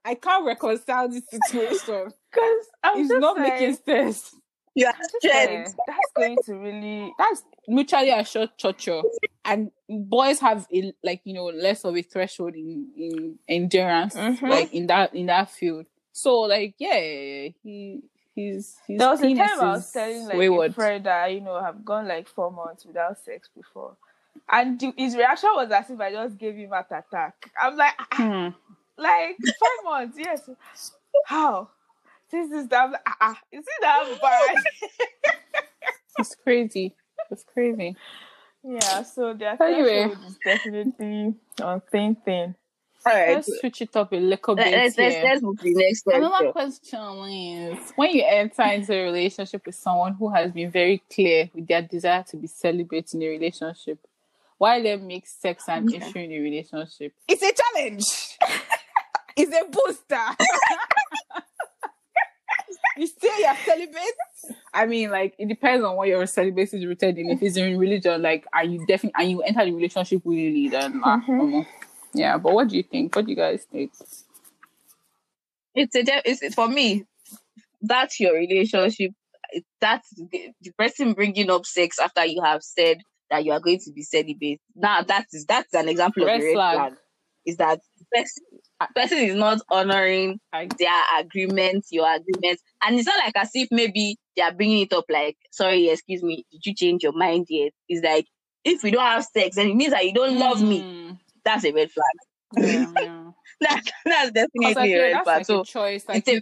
I can't reconcile this situation. Because I'm It's not like, making sense. You are I'm just stressed. like, that's going to really. That's mutually assured torture, and boys have a, like you know less of a threshold in in endurance, Mhm. like in that in that field. So like yeah, he he's he's There was a time I was telling like wayward. a friend that you know have gone like four months without sex before, and his reaction was as if I just gave him heart attack. I'm like, "Ah, Hmm. Like four months, yes. How? This is that. I'm ah, ah, is it that bad? It's crazy. It's crazy. yeah. So their Anyway. is definitely on same thing. All right. Let's switch it up a little bit Let's let's let's move to the next Another question. question is when you enter into a relationship with someone who has been very clear with their desire to be celibate in a relationship, why then make sex an Okay. issue in a relationship? It's a challenge. it's a booster. you say you're celibate. I mean, like it depends on what your celibacy is rooted in. If it's in religion, like are you definitely are you enter the relationship willingly, then nah, Mhm. yeah. But what do you think? What do you guys think? It's a de- it's for me. That's your relationship. That's the, the person bringing up sex after you have said that you are going to be celibate. Now that is that's an example Red of a red flag. flag. Is that person, person is not honoring their agreements, your agreements, and it's not like as if maybe they are bringing it up like, sorry, excuse me, did you change your mind yet? It's like if we don't have sex, then it means that you don't love me. Mm, That's a red flag. yeah, yeah. That, that's definitely a red that's flag. like So a choice. Like a-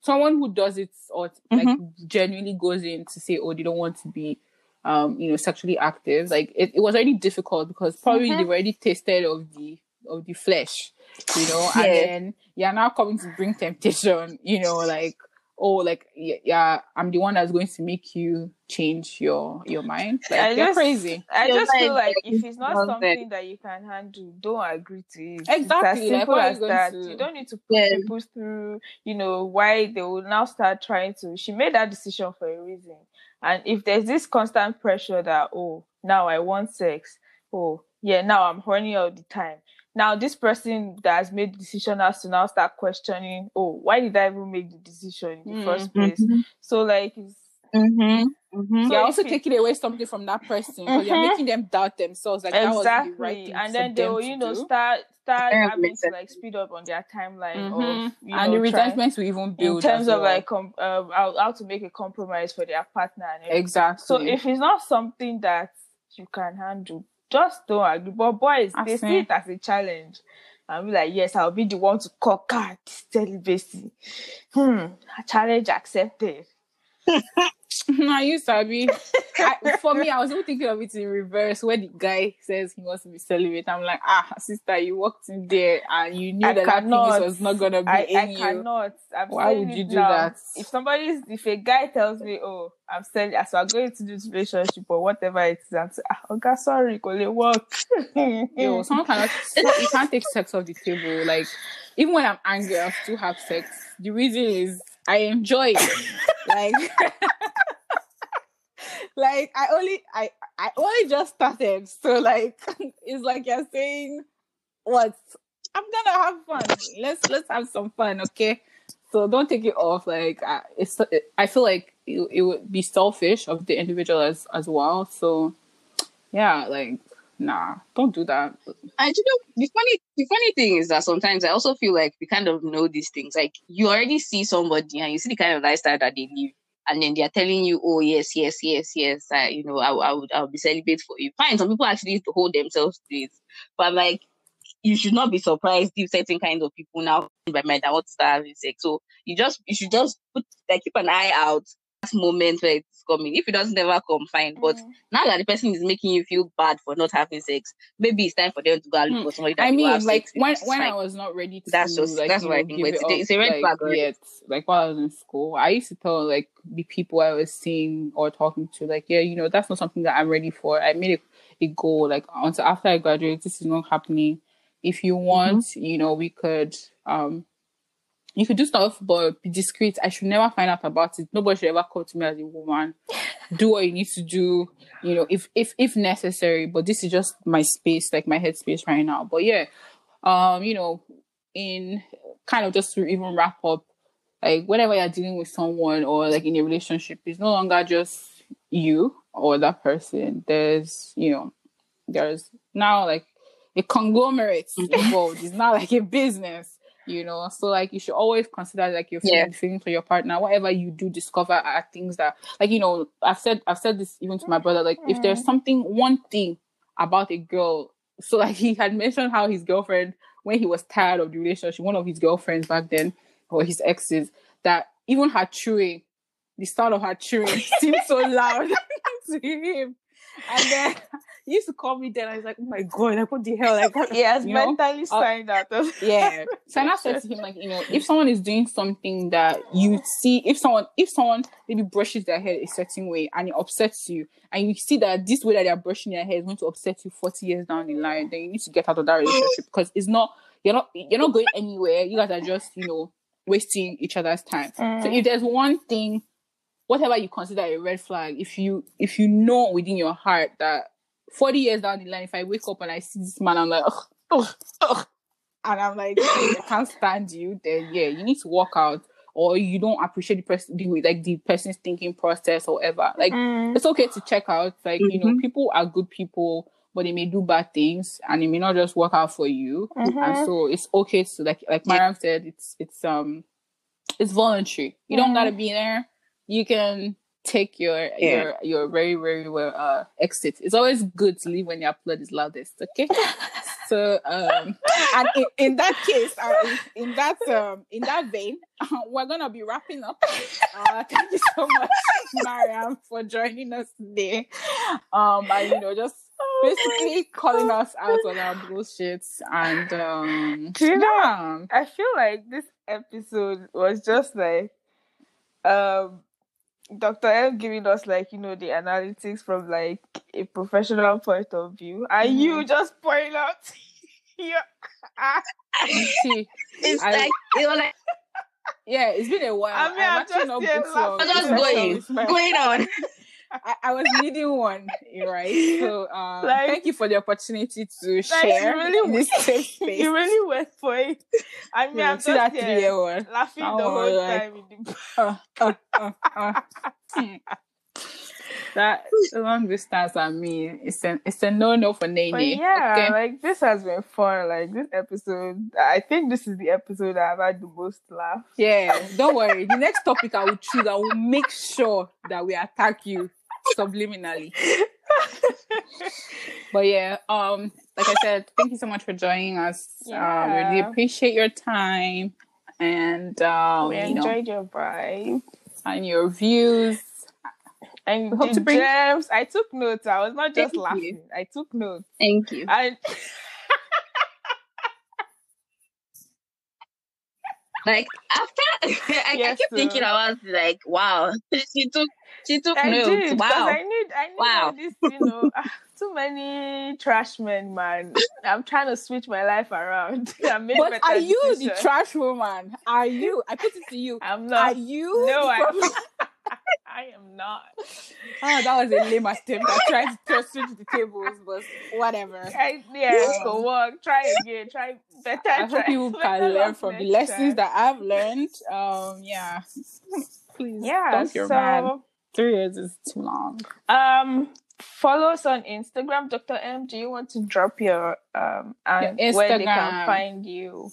someone who does it or like genuinely goes in to say, "Oh, they don't want to be, um, you know, sexually active." Like it, it was already difficult because probably Mhm. they've already tasted of the of the flesh, you know, and then you're now coming to bring temptation, you know, like oh, like yeah, I'm the one that's going to make you change your your mind. Like I you're just- crazy. I You're just feel like like, if it's not nonsense. something that you can handle, don't agree to it. Exactly, It's as simple why are you as that. to- You don't need to put Yeah. people through, you know, why they will now start trying to. She made that decision for a reason. And if there's this constant pressure that, oh, now I want sex, oh, yeah, now I'm horny all the time. Now this person that has made the decision has to now start questioning, oh, why did I even make the decision in the first place? So like, it's, Mm-hmm. Mm-hmm. So you're also it- taking away something from that person because you're Mhm. making them doubt themselves. Like that was the right thing and for then them they'll to you know do. start start having makes to like speed up on their timeline Mhm. of and know, the try- resentments will even build in terms as of well. like com- um, how, how to make a compromise for their partner and exactly. so if it's not something that you can handle just don't agree but boys I they see. see it as a challenge be like yes i'll be the one to conquer this celibacy hmm challenge accepted I used to be. I, for me, I was even thinking of it in reverse. Where the guy says he wants to be celibate, I'm like, ah, sister, you walked in there and you knew I that that cannot. penis was not gonna be I, in I you. cannot. I'm Why would you do now. that? If somebody's, if a guy tells me, "Oh, I'm selling," as we're going to do this relationship or whatever it is, I'm saying, ah, "Okay, sorry, could it work?" Yo, someone cannot. you can't take sex off the table. Like even when I'm angry, I'll still have sex. The reason is I enjoy it. like. Like I only I I only just started, so like it's like you're saying, what I'm gonna have fun. Let's let's have some fun, okay? So don't take it off. Like I, it's I feel like it, it would be selfish of the individual as as well. So yeah, like nah, don't do that. And you know, the funny the funny thing is that sometimes I also feel like we kind of know these things. Like you already see somebody and you see the kind of lifestyle that they live, and then they're telling you, "Oh yes, yes, yes, yes, I, you know, I, I would, I would be celibate for you." Fine, some people actually to hold themselves to it, but like, you should not be surprised if certain kinds of people now oh, by mind that want to start having sex. So you just, you should just put like keep an eye out moment where it's coming. If it doesn't never come, fine. But Mm. now that the person is making you feel bad for not having sex, maybe it's time for them to go and look Hmm. for somebody that I mean, like sex when when I was not ready to That's just- like that's what I think, it it's a- up, it's a red like, flag yet. Like while I was in school, I used to tell like the people I was seeing or talking to, like, yeah, you know, that's not something that I'm ready for. I made a, a goal like until after I graduate, this is not happening. If you want, you know, we could um you could do stuff, but be discreet. I should never find out about it. Nobody should ever come to me as a woman. do what you need to do, you know, if if if necessary. But this is just my space, like my headspace right now. But yeah, um, you know, in kind of just to even wrap up, like whenever you're dealing with someone or like in a relationship, it's no longer just you or that person. There's, you know, there's now like a conglomerate involved. It's not like a business, you know. So like you should always consider like your Yeah. feeling, feelings for your partner. Whatever you do, discover are things that like you know. I've said I've said this even to my brother. Like if there's hmm. something one thing about a girl, so like he had mentioned how his girlfriend when he was tired of the relationship, one of his girlfriends back then or his exes, that even her chewing, the sound of her chewing seemed so loud to him. And then he used to call me then. I was like, oh my god, like what the hell? Like what has you know? mentally Uh, signed out. yeah. So I said to him, like, you know, if someone is doing something that you see, if someone, if someone maybe brushes their hair a certain way and it upsets you, and you see that this way that they're brushing their hair is going to upset you 40 years down the line, then you need to get out of that relationship because it's not, you're not, you're not going anywhere. You guys are just, you know, wasting each other's time. So Mm. if there's one thing, whatever you consider a red flag, if you if you know within your heart that 40 years down the line, if I wake up and I see this man, I'm like, ugh, ugh, ugh, and I'm like, I can't stand you, then yeah, you need to walk out. Or you don't appreciate the person, the, like the person's thinking process or whatever. Like Mm. it's okay to check out. Like you know, people are good people, but they may do bad things, and it may not just work out for you. Mhm. And so it's okay to like like Mariam said, it's it's um it's voluntary. You don't Mhm. gotta be there. You can take your Yeah. your your very very well uh exit. It's always good to leave when your blood is loudest. Okay. so um and in, in that case, uh, in, in that um in that vein, we're gonna be wrapping up. Uh, thank you so much, Mariam, for joining us today. Um, and you know, just basically calling us out on our bullshit and um Do you know- yeah. I feel like this episode was just like um Dr. M giving us like, you know, the analytics from like a professional point of view. And Mm-hmm. you just point out your See, It's I- like it was like yeah, it's been a while. I mean, I'm I'm just not here booked. I'm just going, going on. I, I was needing one, right? So um, Like- thank you for the opportunity to share you really this safe space. you really went for it. I mean, Yeah, I'm that just one. laughing That the whole like- time. In the... Uh, uh, uh, uh. Hmm. that long distance I mean, it's a it's a no no for Nene. But yeah, okay? like this has been fun. Like this episode, I think this is the episode I've had the most laugh. Yeah, don't worry. The next topic I will choose, I will make sure that we attack you subliminally. But yeah, um, like I said, thank you so much for joining us. Um, really appreciate your time and um, we you know, enjoyed your vibe. and your views. And We hope the to bring- gems, I took notes. I was not just Thank you. laughing. I took notes. Thank you. And Like after I, I Yes, keep thinking sir. I was like, wow, she took she took I notes. did Wow. I need I need Wow. all this, you know, ah, too many trash men, man. I'm trying to switch my life around. I made But better are you the trash woman? Are you? I put it to you. I'm not. Are not. you? No, the I, problem? I am not. Oh, that was a lame attempt. I tried to throw switch the tables, but whatever. I, yeah, Yeah. go work. Try again. Try better. I try, hope you better can learn from the lessons time. that I've learned. Um, yeah. Please Yeah. don't So, feel bad. Three years is too long. um, follow us on Instagram, Dr. M. Do you want to drop your um and Your where they can find you?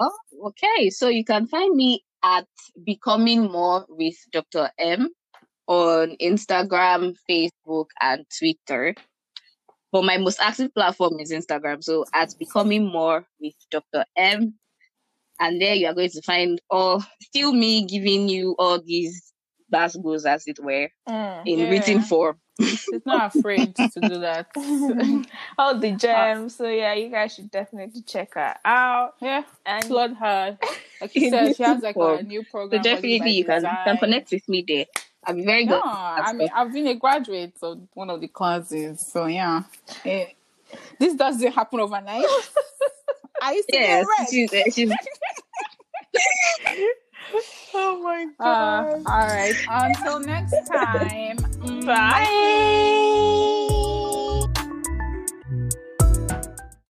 Oh, okay. So you can find me at Becoming More with Dr. M on Instagram, Facebook, and Twitter. But my most active platform is Instagram. So at Becoming More with Dr. M. And there you are going to find all still me giving you all these goes as it were Mm, in Yeah. written form. She's not afraid to do that. all the gems. So yeah, you guys should definitely check her out. yeah, And applaud her. Like you said, she has like a form. new So program. definitely you can, can connect with me there. I'll be very Yeah, good. I mean, I've been a graduate of one of the classes, so yeah. Eh, this doesn't happen overnight. I used to Yes, she's, uh, she's oh my Uh, god. all right. Until next time. mm, Bye.